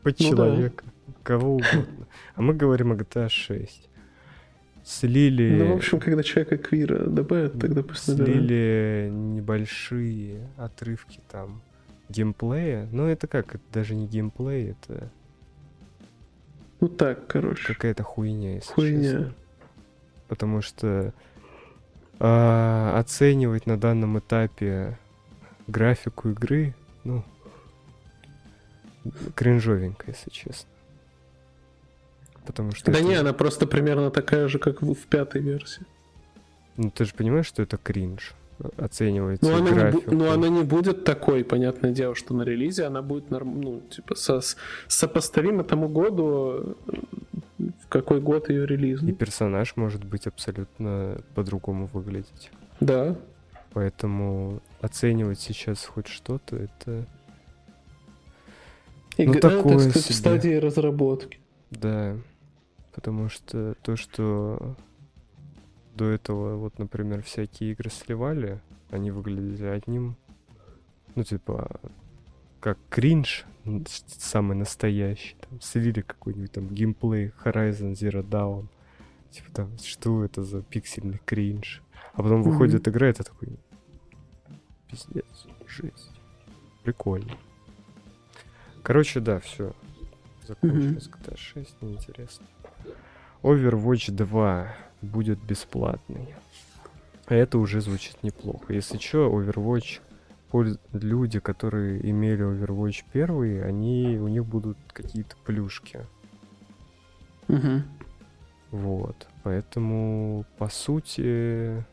Хоть ну человека. Да. Кого угодно. А мы говорим о GTA 6. Слили... Ну, в общем, когда человека квира добавят, тогда пусть Слили небольшие отрывки там геймплея. Но это как? Это даже не геймплей, это Ну так, короче. какая-то хуйня, если Хуйня. честно. Потому что а, оценивать на данном этапе графику игры, ну, кринжовенько, если честно. Потому что Да это- не, она просто примерно такая же, как в, пятой версии. ну ты же понимаешь, что это кринж оценивать Ну она, не, бу- графику. ну, она не будет такой, понятное дело, что на релизе она будет норм, ну, типа, со, сопоставима тому году, э, в какой год ее И релизный. персонаж может быть абсолютно по-другому выглядеть. Да. Поэтому оценивать сейчас хоть что-то, это Игра, Ну, такое так сказать, себе. в стадии разработки. да. Потому что то, что до этого, вот, например, всякие игры сливали, они выглядели одним, ну, типа, как кринж, самый настоящий. Там, слили какой-нибудь там геймплей Horizon Zero Dawn. Типа там, что это за пиксельный кринж? А потом выходит игра, это такой, пиздец, жесть. Прикольно. Короче, да, все. Закончилось GTA 6, неинтересно. Overwatch 2 будет бесплатный. А это уже звучит неплохо. Если что, Overwatch люди, которые имели Overwatch 1, они, у них будут какие-то плюшки. Мгм. Вот. Поэтому, по сути,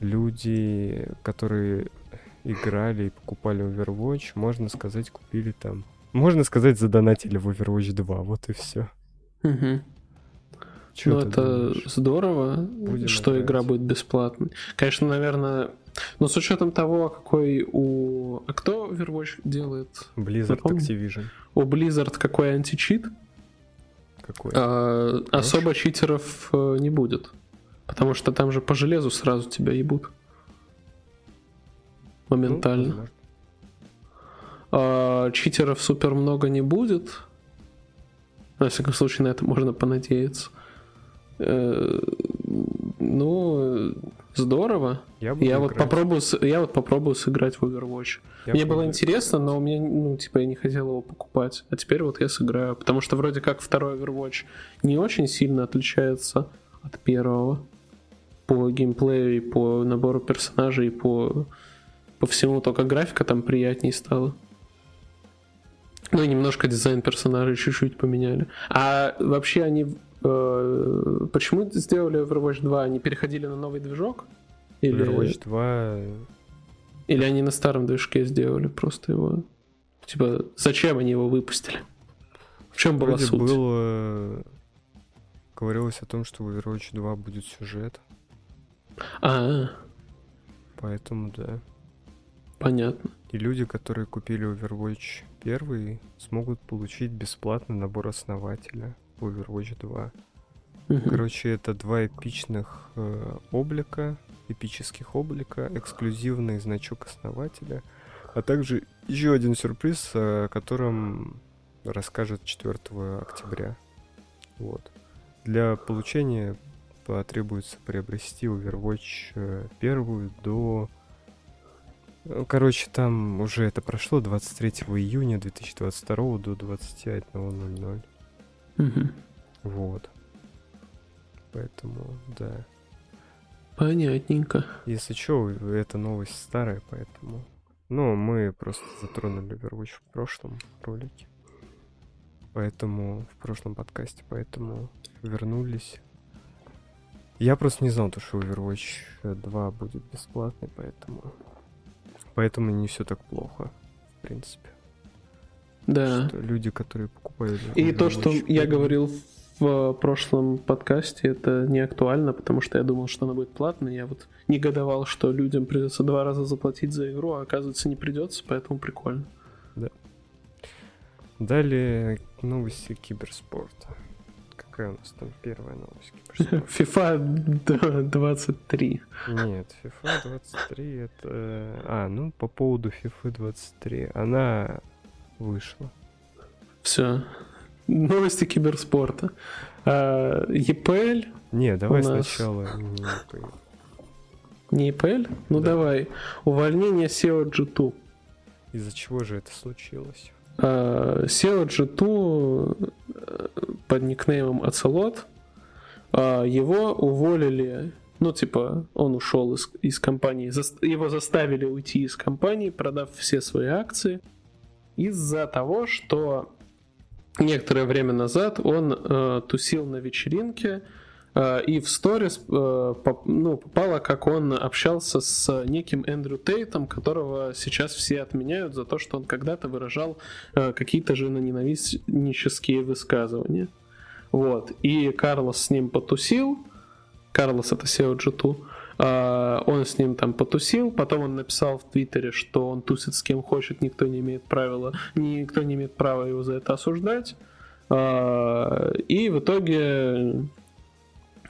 люди, которые играли и покупали Overwatch, можно сказать, купили там... Можно сказать, задонатили в Overwatch 2. Вот и все. Мгм. Ну, ты это думаешь? здорово, Будем что играть. игра будет бесплатной. Конечно, наверное... Но с учетом того, какой у... А кто Overwatch делает? Blizzard. Activision. У Blizzard какой античит? Какой? А, особо читеров э, не будет. Потому что там же по железу сразу тебя ебут. Ну, Моментально. возможно. А, читеров супер много не будет. Во всяком случае, на это можно понадеяться. Э, Ну, здорово. Я, Я вот, попробую, я вот попробую сыграть в Overwatch. Я Мне было интересно, но у меня, ну, типа, я не хотел его покупать. А теперь вот я сыграю. Потому что вроде как второй Overwatch не очень сильно отличается от первого. По геймплею и по набору персонажей, и по, по всему. Только графика там приятнее стала. Ну и немножко дизайн персонажей чуть-чуть поменяли. А вообще они... э, почему сделали Overwatch 2? Они переходили на новый движок? Или... Overwatch 2... Или они на старом движке сделали просто его? Типа, зачем они его выпустили? В чем была Вроде суть? было... Говорилось о том, что в Overwatch 2 будет сюжет. А, Поэтому, да. понятно. И люди, которые купили Overwatch 1, смогут получить бесплатный набор основателя Overwatch 2. Мгм. Короче, это два эпичных э, облика, эпических облика, эксклюзивный значок основателя, а также еще один сюрприз, о котором расскажет 4 октября. Вот. Для получения потребуется приобрести Overwatch э, первую до... э, Короче, там уже это прошло 23 июня 2022 до 21.00. Мгм. Вот. Поэтому, да. Понятненько. Если что, эта новость старая, поэтому... Ну, мы просто затронули Overwatch в прошлом ролике. Поэтому, в прошлом подкасте, поэтому вернулись. Я просто не знал, то, что Overwatch 2 будет бесплатный, поэтому... Поэтому не все так плохо, в принципе. Да. Что люди, которые покупали... И то, что я говорил в прошлом подкасте, это не актуально, потому что я думал, что она будет платной. Я вот негодовал, что людям придется два раза заплатить за игру, а оказывается не придется, поэтому прикольно. Далее новости киберспорта. Какая у нас там первая новость киберспорта? FIFA д- 23. Нет, FIFA 23 это... А, ну по поводу FIFA 23. Она вышла. Все. Новости киберспорта. А, EPL? Не, давай У нас- сначала... не EPL? Ну Да. давай. Увольнение SEO G2. Из-за чего же это случилось? Uh, SEO G2 под никнеймом Оцелот, uh, его уволили, ну, типа, он ушел из, из компании, за, его заставили уйти из компании, продав все свои акции, из-за того, что некоторое время назад он uh, тусил на вечеринке, Э, и в сторис э, ну, попало, как он общался с неким Эндрю Тейтом, которого сейчас все отменяют за то, что он когда-то выражал э, какие-то же ненавистнические высказывания. Вот. И Карлос с ним потусил. Карлос это SEO G2. Он с ним там потусил, потом он написал в Твиттере, что он тусит с кем хочет, никто не имеет правила, никто не имеет права его за это осуждать. И в итоге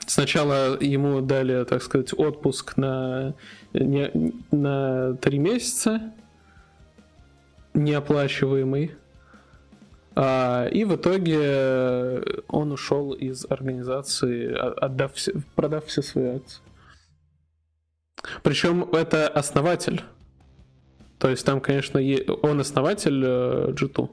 Сначала ему дали, так сказать, отпуск на, не, на три месяца, неоплачиваемый. А, и в итоге он ушел из организации, отдав продав все свои акции. Причем это основатель. То есть там, конечно, он основатель G2.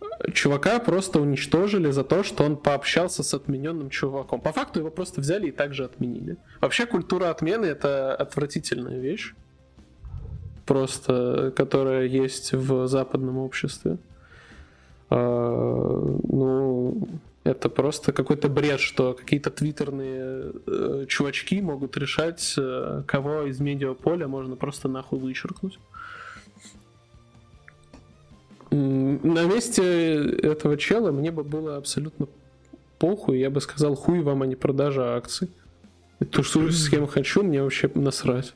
Э, чувака просто уничтожили за то, что он пообщался с отмененным чуваком. По факту его просто взяли и также отменили. Вообще культура отмены это отвратительная вещь. Просто, которая есть в западном обществе. А, ну, это просто какой-то бред, что какие-то твиттерные э, чувачки могут решать, э, кого из медиаполя можно просто нахуй вычеркнуть. На месте этого чела мне бы было абсолютно похуй. Я бы сказал, хуй вам, а не продажа акций. Тусую с кем хочу, мне вообще насрать.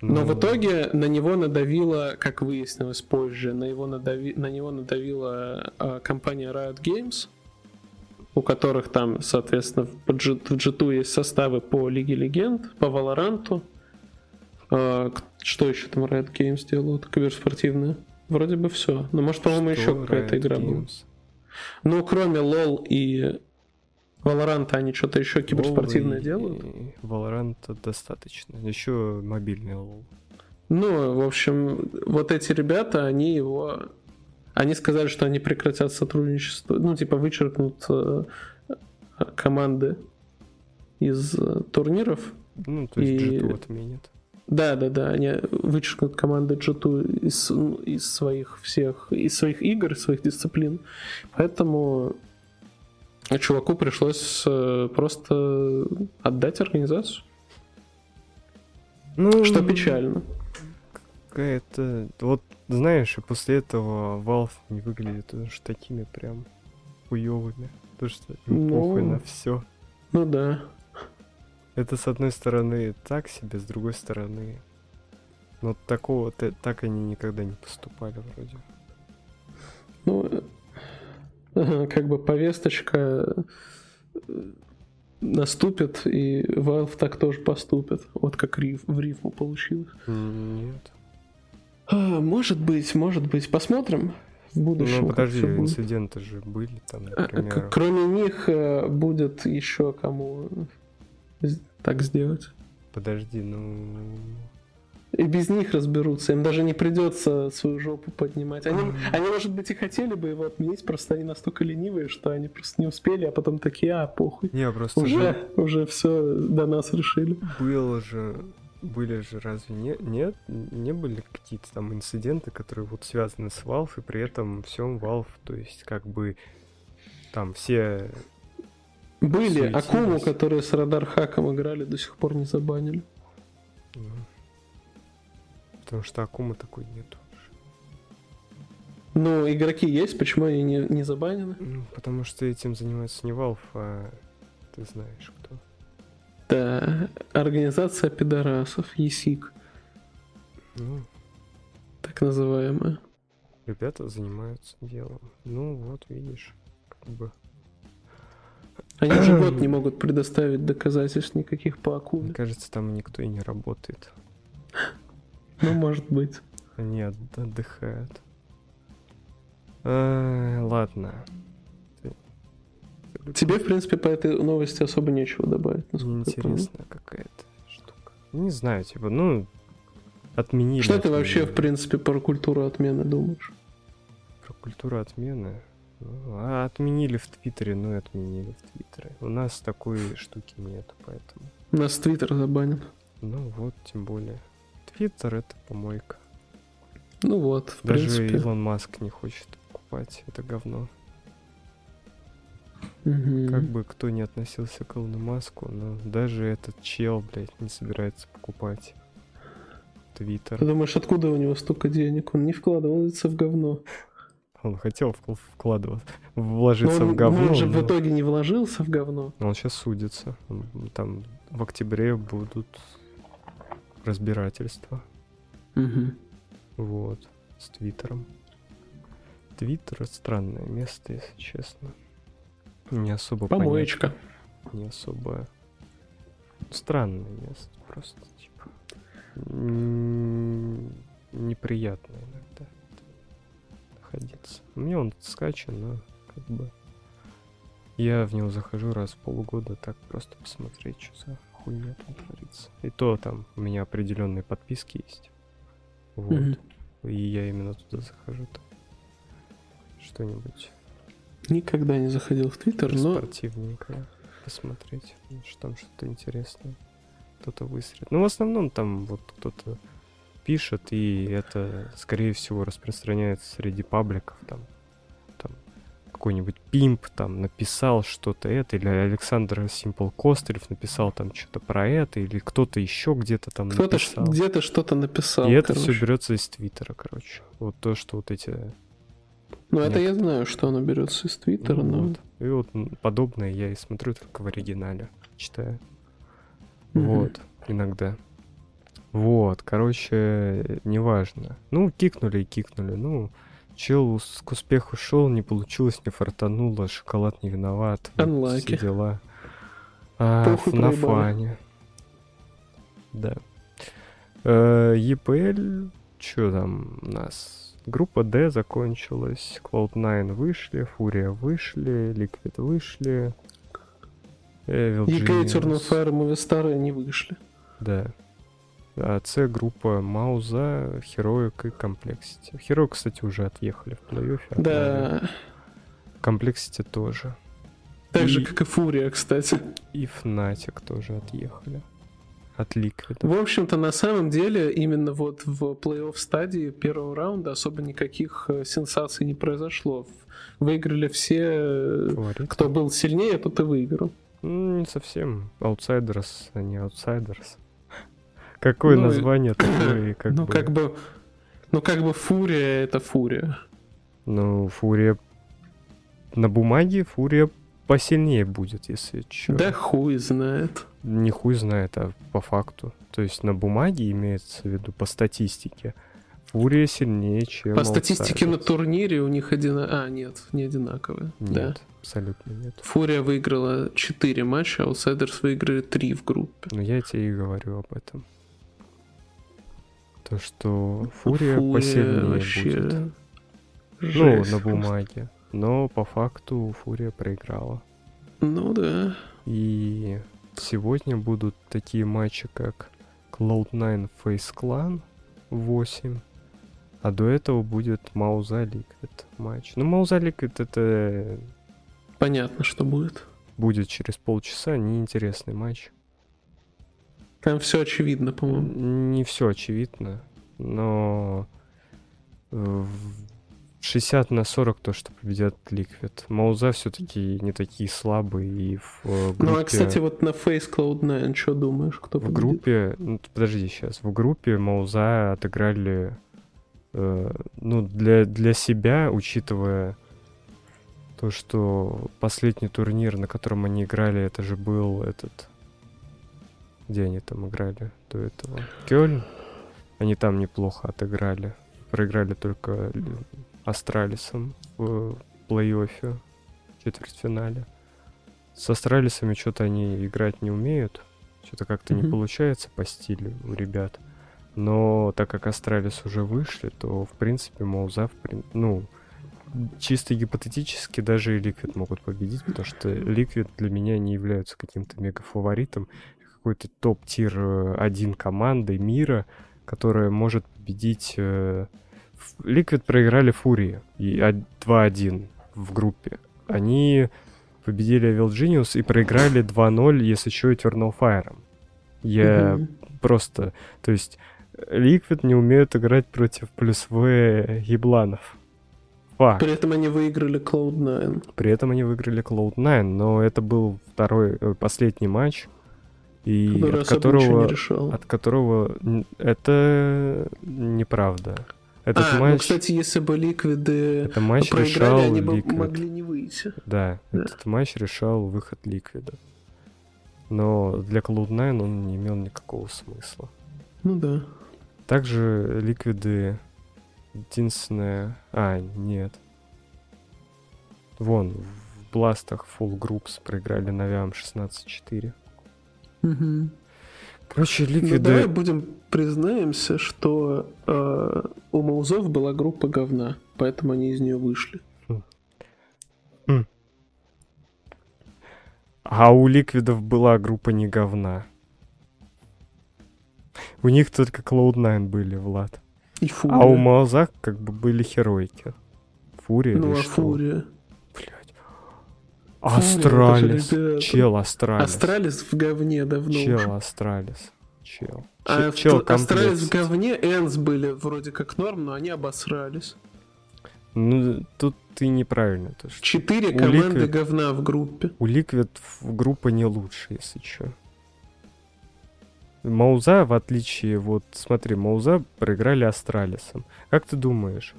Но ну... в итоге на него надавила, как выяснилось позже, на, его надави... на него надавила а, компания Riot Games, у которых там, соответственно, в G2 есть составы по Лиге Легенд, по Валоранту. Что еще там Riot Games делают? Киберспортивные? Вроде бы все. Но может, по-моему, еще какая-то игра была. Ну, кроме LOL и Valorant, они что-то еще киберспортивное делают? Valorant достаточно. Еще мобильный LOL. Ну, в общем, вот эти ребята, они его... Они сказали, что они прекратят сотрудничество. Ну, типа, вычеркнут э, команды из э, турниров. Ну, то есть и... G2 отменят. Да, да, да, они вычеркнут команды G2 из, ну, из своих всех, из своих игр, из своих дисциплин. Поэтому чуваку пришлось э, просто отдать организацию. Ну, что печально. Какая-то... Вот, знаешь, после этого Valve не выглядит уж такими прям хуёвыми. То, что им ну, похуй на все. Ну да. Это с одной стороны так себе, с другой стороны. Но такого так они никогда не поступали вроде. Ну, э, как бы повесточка э, наступит, и Valve так тоже поступит. Вот как риф, в рифму получилось. Нет. А, может быть, может быть. Посмотрим в будущем. Ну, подожди, инциденты же были там, а, например. Кроме них э, будет еще кому так сделать. Подожди, ну... И без них разберутся, им даже не придется свою жопу поднимать. Они, они, может быть, и хотели бы его отменить, просто они настолько ленивые, что они просто не успели, а потом такие, а, похуй. Не, просто уже, же... уже все до нас решили. Было же, были же разве не, нет, не были какие-то там инциденты, которые вот связаны с Valve, и при этом всем Valve, то есть как бы там все были Акуму, которые с радар хаком играли, до сих пор не забанили. Потому что Акумы такой нету. Ну, игроки есть, почему они не, не забанены? Ну, потому что этим занимается не Valve, а ты знаешь кто. Да, организация пидорасов, ЕСИК. Ну, так называемая. Ребята занимаются делом. Ну, вот видишь, как бы они уже год не могут предоставить доказательств никаких по акуле. Мне кажется, там никто и не работает. Ну, может быть. Они отдыхают. А, ладно. Тебе, в принципе, по этой новости особо нечего добавить. Интересная какая-то штука. Не знаю, типа, ну, Отменили. Что ты вообще, в принципе, про культуру отмены думаешь? Про культуру отмены? Ну, а отменили в Твиттере, ну и отменили в Твиттере. У нас такой штуки нету, поэтому. Нас Твиттер забанен. Ну вот, тем более. Твиттер это помойка. Ну вот, в Даже принципе. Илон Маск не хочет покупать это говно. Мгм. Как бы кто не относился к Илону Маску, но даже этот чел, блядь, не собирается покупать Твиттер. Ты думаешь, откуда у него столько денег? Он не вкладывается в говно. Он хотел вкл- вкладываться, Но вложиться он, в говно, но он же но в итоге не вложился в говно. он сейчас судится. Там в октябре будут разбирательства. Мгм. Вот. С Твиттером. Твиттер странное место, если честно. Не особо понятно. Помоечка. Не особо. Странное место просто, типа. Неприятно иногда находиться. Мне он скачан, но как бы. Я в него захожу раз в полгода, так просто посмотреть, что за хуйня там творится. И то там у меня определенные подписки есть. Вот. Мгм. И я именно туда захожу. Что-нибудь Никогда не заходил в Твиттер, но спортивненькое посмотреть, что там что-то интересное. Кто-то выстрелит. Ну, в основном там вот кто-то пишет, и это, скорее всего, распространяется среди пабликов. Там, там какой-нибудь пимп там написал что-то это, или Александр Симпл Костылев написал там что-то про это, или кто-то еще где-то там кто-то написал. где-то что-то написал. и это короче. все берется из Твиттера, короче. Вот то, что вот эти Ну, это я знаю, что оно берется из Твиттера, Ну но... вот. И вот подобное я и смотрю только в оригинале, читаю. Мгм. Вот, иногда. Вот, короче, неважно. Ну, кикнули и кикнули. Ну, чел к успеху шел, не получилось, не фартануло, шоколад не виноват. вот. Все дела. А, на фане. Да. Э, EPL, что там у нас? Группа D закончилась, Cloud9 вышли, Фурия вышли, Liquid вышли. Evil Genius. Turn of Fire, Movistar не вышли. Да. А С группа Мауза, Heroic и Complexity. Heroic, кстати, уже отъехали в плей-оффе. Да, Complexity тоже. так же, И- как и Фурия, кстати. И Fnatic тоже отъехали. От Liquid. В общем-то, на самом деле, именно вот в плей-офф стадии первого раунда особо никаких э, сенсаций не произошло. Выиграли все, э, Фаворит. кто был сильнее, тот и выиграл. Ну, не совсем. Outsiders, а не Outsiders. Какое Ну название такое, как ну, бы... как бы... Ну, как бы Фурия — это Фурия. Ну, Фурия... На бумаге Фурия посильнее будет, если чё. Да хуй знает. Не хуй знает, а по факту. То есть на бумаге имеется в виду по статистике. Фурия сильнее, чем По статистике на турнире у них один... А, нет, не одинаковые. Да. Нет, абсолютно нет. Фурия выиграла 4 матча, а Outsiders выиграли 3 в группе. Но я тебе и говорю об этом. То, что Фурия, посильнее будет. Ну, жесть на просто. бумаге. Но по факту Фурия проиграла. Ну да. И сегодня будут такие матчи, как Cloud9 Face Clan 8. А до этого будет Мауза Liquid матч. Ну, Мауза Liquid это Понятно, что будет. будет через полчаса, неинтересный матч. Там все очевидно, по-моему. Не все очевидно, но э, 60 на 40 то, что победят Liquid. Мауза все-таки не такие слабые и в э, группе... Ну а, кстати, вот на Face Cloud9, что думаешь, кто В победит? группе, ну, подожди сейчас, в группе Мауза отыграли, э, ну, для, для себя, учитывая то, что последний турнир, на котором они играли, это же был этот... Где они там играли до этого? Кёльн. Они там неплохо отыграли. Проиграли только Астралисом в плей-оффе, в четвертьфинале. С Астралисами что-то они играть не умеют. Что-то как-то не Мгм. получается по стилю у ребят. Но так как Астралис уже вышли, то, в принципе, Мауза, в прин- ну, чисто гипотетически даже и Liquid могут победить, потому что Liquid для меня не являются каким-то мега фаворитом, какой-то топ-тир э, один командой мира, которая может победить... Liquid проиграли Фурии и 2-1 в группе. Они победили Evil Genius и проиграли 2-0, если что, Eternal Fire. Я mm-hmm. просто... То есть Liquid не умеют играть против плюс В ебланов. Факт. При этом они выиграли Cloud9. При этом они выиграли Cloud9, но это был второй, э, последний матч, и от которого, от которого это неправда. Этот а, ну, матч... ну, кстати, если бы Ликвиды это матч проиграли, решал они бы Liquid. могли не выйти. Да, да, этот матч решал выход Ликвида. Но для Cloud9 он не имел никакого смысла. Ну да. Также Ликвиды единственное... А, нет. Вон, в бластах Full Groups проиграли Навиам 16-4. Угу. Короче, Ликвиды... Ну, давай будем признаемся, что э, у Маузов была группа говна, поэтому они из нее вышли. Хм. А у Ликвидов была группа не говна. У них только Cloud9 были, Влад. И Фурия. А у Маузак как бы были херойки. Фурия Ну, а что? Фурия. Астралис. Чел Астралис. Астралис в говне давно Чел. Астралис. Чел. А чел Астралис в говне, ENCE были вроде как норм, но они обосрались. Ну, тут ты неправильно. То, что Четыре команды Liquid... говна в группе. У Liquid группа не лучше, если что. Мауза, в отличие, вот смотри, Мауза проиграли Астралисом. Как ты думаешь,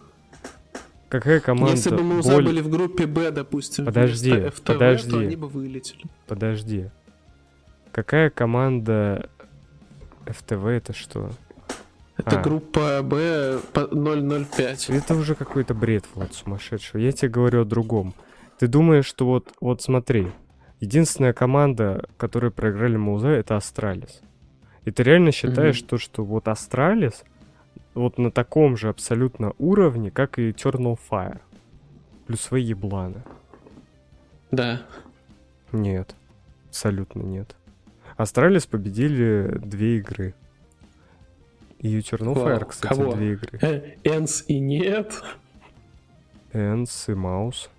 какая команда... Если бы Мауза боль... были в группе Б, допустим, подожди, FTV, подожди, то они бы вылетели. Подожди. Какая команда FTV это что? Это а. группа Б 005. Это уже какой-то бред, Влад, сумасшедший. Я тебе говорю о другом. Ты думаешь, что вот, вот смотри, единственная команда, которая проиграли Мауза, это Астралис. И ты реально считаешь mm-hmm. то, что вот Астралис вот на таком же абсолютно уровне, как и Eternal Fire. Плюс свои ебланы. Да. Нет. Абсолютно нет. Астралис победили две игры. И Eternal Вау, Fire, кстати, кого? две игры. Э, ENCE и нет. ENCE и Маус.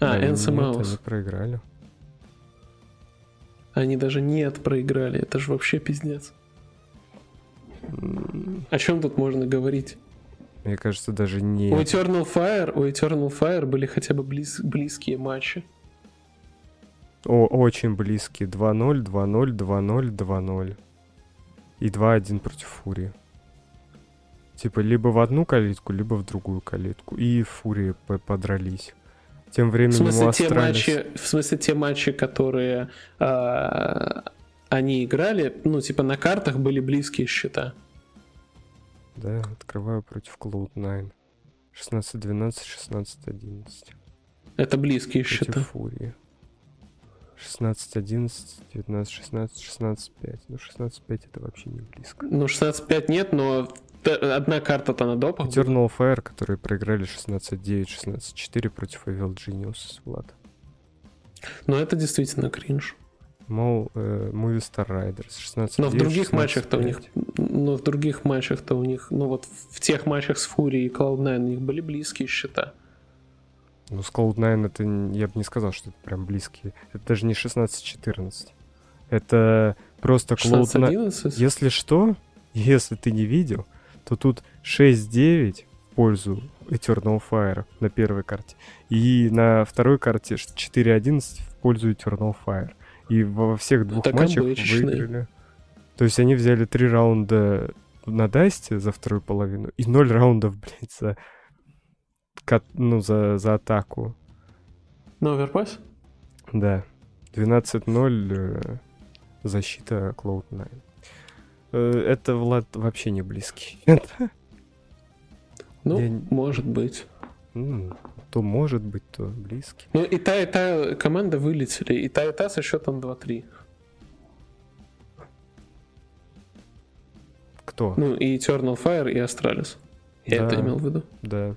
А, ENCE и Маус. Они проиграли. Они даже нет проиграли. Это же вообще пиздец. О чем тут можно говорить? Мне кажется, даже не. У Eternal Fire, у Eternal Fire были хотя бы близ, близкие матчи. О, очень близкие. 2-0, 2-0, 2-0, 2-0. И 2-1 против Фурии. Типа либо в одну калитку, либо в другую калитку. И Фурии подрались. Тем временем в смысле, те матчи, в смысле, те матчи, которые э, они играли, ну, типа на картах были близкие счета. Да, открываю против Cloud9. 16-12, 16-11. Это близкие против счета. Фурии. 16-11, 19-16, 16-5. Ну, 16-5 это вообще не близко. Ну, 16-5 нет, но одна карта-то на допах. Eternal Fire, которые проиграли 16-9, 16-4 против Evil Genius, Влад. Ну, это действительно кринж. Мол, э, Movie Star Riders 16 Но в других матчах-то у них, но в других матчах-то у них, ну вот в тех матчах с Фури и Cloud9 у них были близкие счета. Ну, с Cloud9 это, я бы не сказал, что это прям близкие. Это даже не 16-14. Это просто Cloud9. Если что, если ты не видел, то тут 6-9 в пользу Eternal Fire на первой карте. И на второй карте 4-11 в пользу Eternal Fire. И во всех двух так матчах обычный. выиграли. То есть они взяли три раунда на Дасте за вторую половину и ноль раундов, блядь, за, ну, за, за атаку. На оверпасс? Да. 12-0 э, защита Cloud9. Э, это, Влад, вообще не близкий. Ну, Я... может быть. То может быть, то близкий. Ну, и та, и та команда вылетели, и та, и та со счетом 2-3. Кто? Ну, и Eternal Fire, и Astralis. Я да, это имел в виду. Да.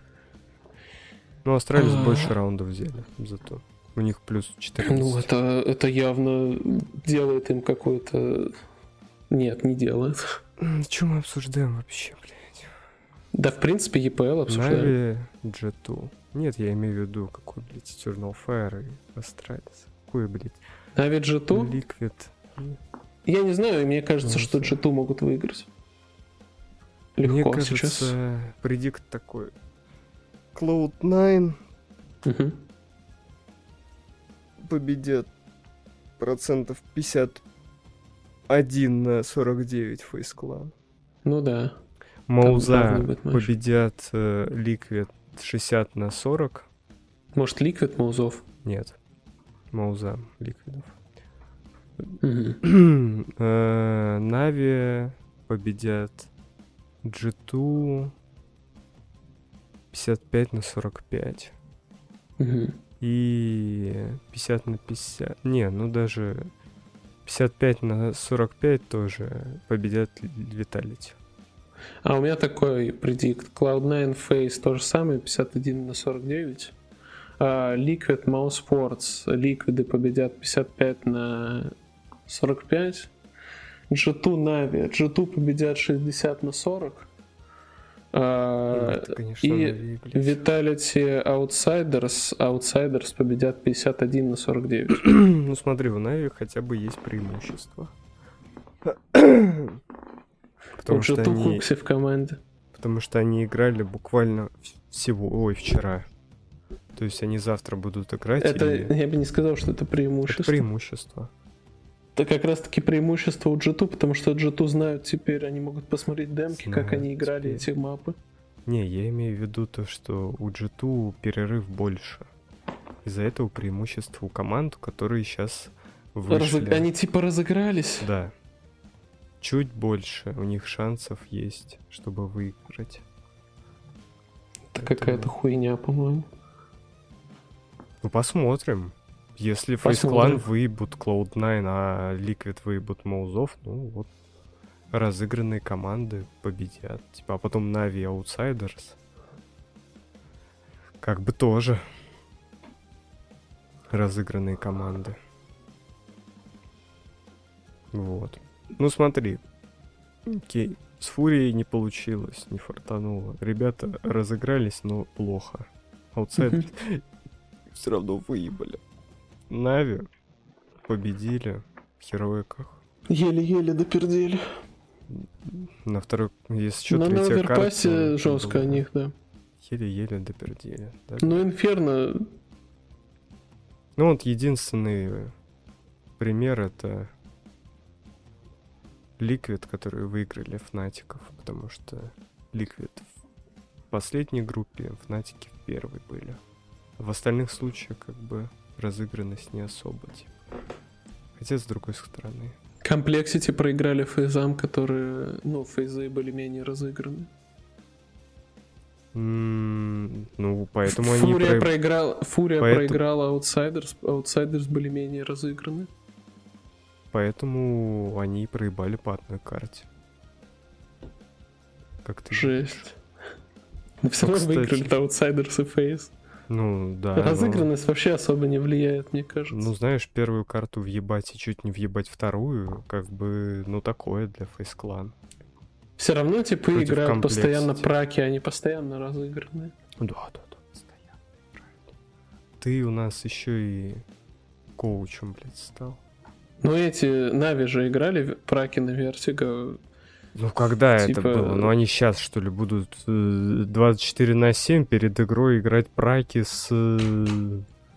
Ну, Astralis а... больше раундов взяли зато. У них плюс 14. Ну, это, это явно делает им какой-то... Нет, не делает. Что мы обсуждаем вообще, блядь? Да, в принципе, EPL обсуждаем. Нави G2. Нет, я имею в виду, какой, блядь, Eternal Fire и Astralis. Какой, блядь? Нави G2? Liquid. Я не знаю, мне кажется, что всё. G2 могут выиграть. Легко Мне кажется, сейчас. предикт такой. Cloud9 Мгм. победят процентов 51 на 49 Face Clan. Ну да. Мауза победят э, Liquid 60 на 40. Может, Liquid Маузов? Нет. Мауза Ликвидов. Э, Нави победят G2 55 на 45. Мгм. И 50 на 50. Не, ну даже 55 на 45 тоже победят Виталити. А у меня такой предикт. Cloud9 Face то же самое, 51 на 49. А Liquid Mouse Sports. Ликвиды победят 55 на 45. G2 Na'Vi. G2 победят 60 на 40. А, Это, конечно, и. Vitality Outsiders. Outsiders победят 51 на 49. Ну смотри, у Нави хотя бы есть преимущество. Потому что, G2 они, в команде. потому что они играли буквально всего, ой, вчера. То есть они завтра будут играть. Это, и я бы не сказал, что это это преимущество. преимущество. Это как раз таки преимущество у G2, потому что G2 знают теперь, они могут посмотреть демки, как Знают они играли теперь. эти мапы. Не, я имею в виду то, что у G2 перерыв больше. Из-за этого преимущество у команд, которые сейчас вышли. Разыг- Они типа разыгрались. Да. Чуть больше у них шансов есть, чтобы выиграть. Это какая-то хуйня, по-моему. Ну, посмотрим. Если Clan выебут Cloud9, а Liquid выебут Маузов, ну вот разыгранные команды победят. Типа, а потом Нави Outsiders. Как бы тоже разыгранные команды. Вот. Ну смотри. Окей. С Фурией не получилось, не фартануло. Ребята разыгрались, но плохо. Аутсайдеры все равно выебали. Нави победили в Хероиках. Еле-еле допердели. На второй, если что, на третья карта жестко о них, да. Еле-еле допердели. да. Но Инферно, Ну вот единственный пример это Liquid, которые выиграли Фнатиков, потому что Liquid в последней группе, Фнатики в первой были. В остальных случаях как бы разыгранность не особо. типа. Хотя с другой стороны. Complexity проиграли фейзам, которые, ну, фейзы были менее разыграны. М, Ну, поэтому они Фурия, про- проиграл, Фурия Поэтому- проиграла Outsiders, Outsiders были менее разыграны. Поэтому они проебали по одной карте. Как ты Жесть. Но все Ну, равно выиграли Outsiders и Фейз. Ну, да. но- Разыгранность вообще особо не влияет, мне кажется. Ну, знаешь, первую карту въебать и чуть не въебать вторую, как бы, ну, такое для фейс-клан. Все равно типа Против играют комплексити. постоянно праки, они постоянно разыграны. Да, да, да, постоянно. Ты у нас еще и коучем, блядь, стал. Но эти Нави же играли в праки на Вертиго. Ну, когда это Типа- было? Ну, они сейчас, что ли, будут э, 24 на 7 перед игрой играть праки с... э,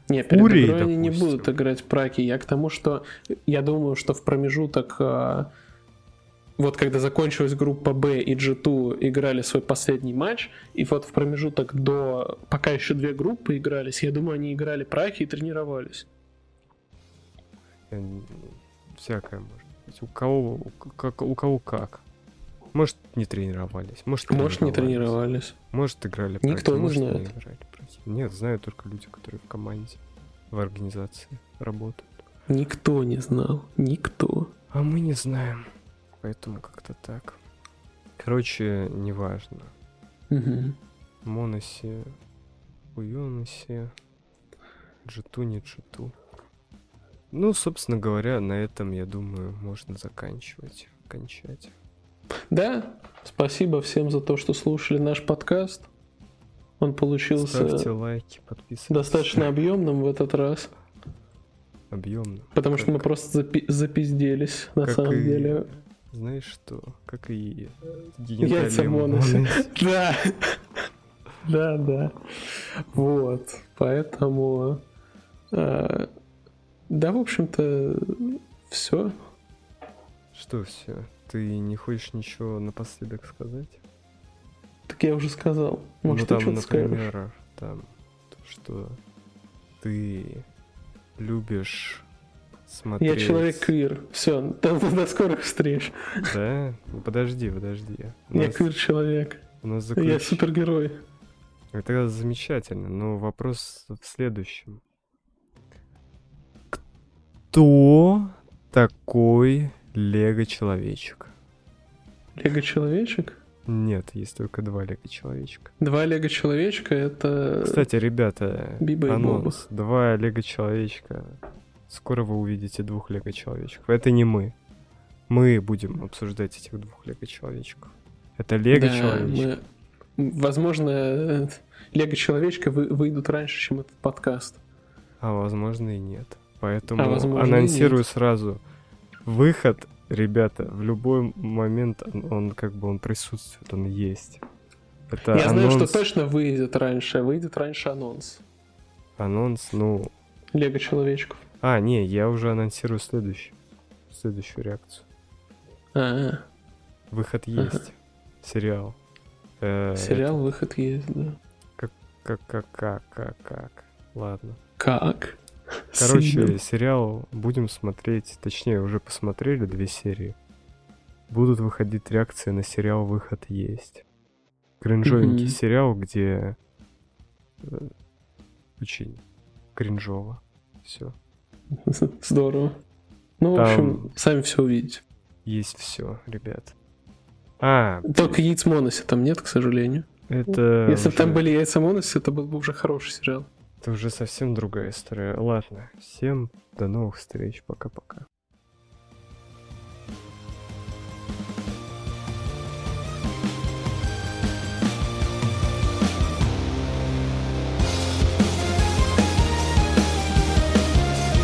Не, перед Фурии, игрой они не допустим. будут играть праки. Я к тому, что я думаю, что в промежуток а, вот когда закончилась группа Б и G2 играли свой последний матч, и вот в промежуток до... Пока еще две группы игрались, я думаю, они играли праки и тренировались. Не- Всякое может быть. У кого, как, у кого как. Может, не тренировались. Может, Может, не тренировались. Может, играли Никто не может, знает. играли проти. Нет, знают только люди, которые в команде, в организации работают. Никто не знал. Никто. А мы не знаем. Поэтому как-то так. Короче, неважно. Мгм. Моноси, Уюноси, Джиту, не Джиту. Ну, собственно говоря, на этом, я думаю, можно заканчивать. Кончать. Да, спасибо всем за то, что слушали наш подкаст. Он получился Ставьте лайки, подписывайтесь. достаточно объемным в этот раз. Объемно. Потому что мы просто запи- запизделись, на Как самом и- деле. Знаешь что? Как и Яйца гениталии моноси. Да. Да, да. Вот. Поэтому... Да, в общем-то, все. Что все? Ты не хочешь ничего напоследок сказать? Так я уже сказал. Может, ну ты там, что-то скажешь? например, там то, что ты любишь смотреть. Я человек квир. Все, до скорых встреч. Да? Ну, подожди, подожди. У Я нас, квир-человек. у нас Я заключ- супергерой. Это замечательно, но вопрос в следующем. Кто такой Лего-человечек? Лего-человечек? Нет, есть только два Лего-человечка. Два Лего-человечка — это... Кстати, ребята, Биба и анонс. Два Лего-человечка. Скоро вы увидите двух Лего-человечков. Это не мы. Мы будем обсуждать этих двух Лего-человечков. Это Да, Лего-человечек. мы- Возможно, Лего-человечка вы- выйдут раньше, чем этот подкаст. А возможно и нет. Поэтому А возможно, анонсирую нет. сразу. Выход, ребята, в любой момент он, он как бы он присутствует, он есть. Это Я знаю, что анонс, точно выйдет раньше. Выйдет раньше анонс. анонс, ну... Лего-человечков. А, не, я уже анонсирую следующий, следующую реакцию. А, Выход Ага. есть. Сериал. Э, сериал выход есть, да. Как, как, как, как, как, как. Ладно. Как? Короче, сериал будем смотреть, точнее, уже посмотрели две серии. Будут выходить реакции на сериал «Выход есть». Кринжовенький Мгм. сериал, где э, очень кринжово. Все. Здорово. Ну, в Там- общем, сами все увидите. Есть все, ребят. А, Только яиц Моноси там нет, к сожалению. это Если бы там уже- были яйца Моноси, это был бы уже хороший сериал. Это уже совсем другая история. Ладно, всем до новых встреч. Пока-пока.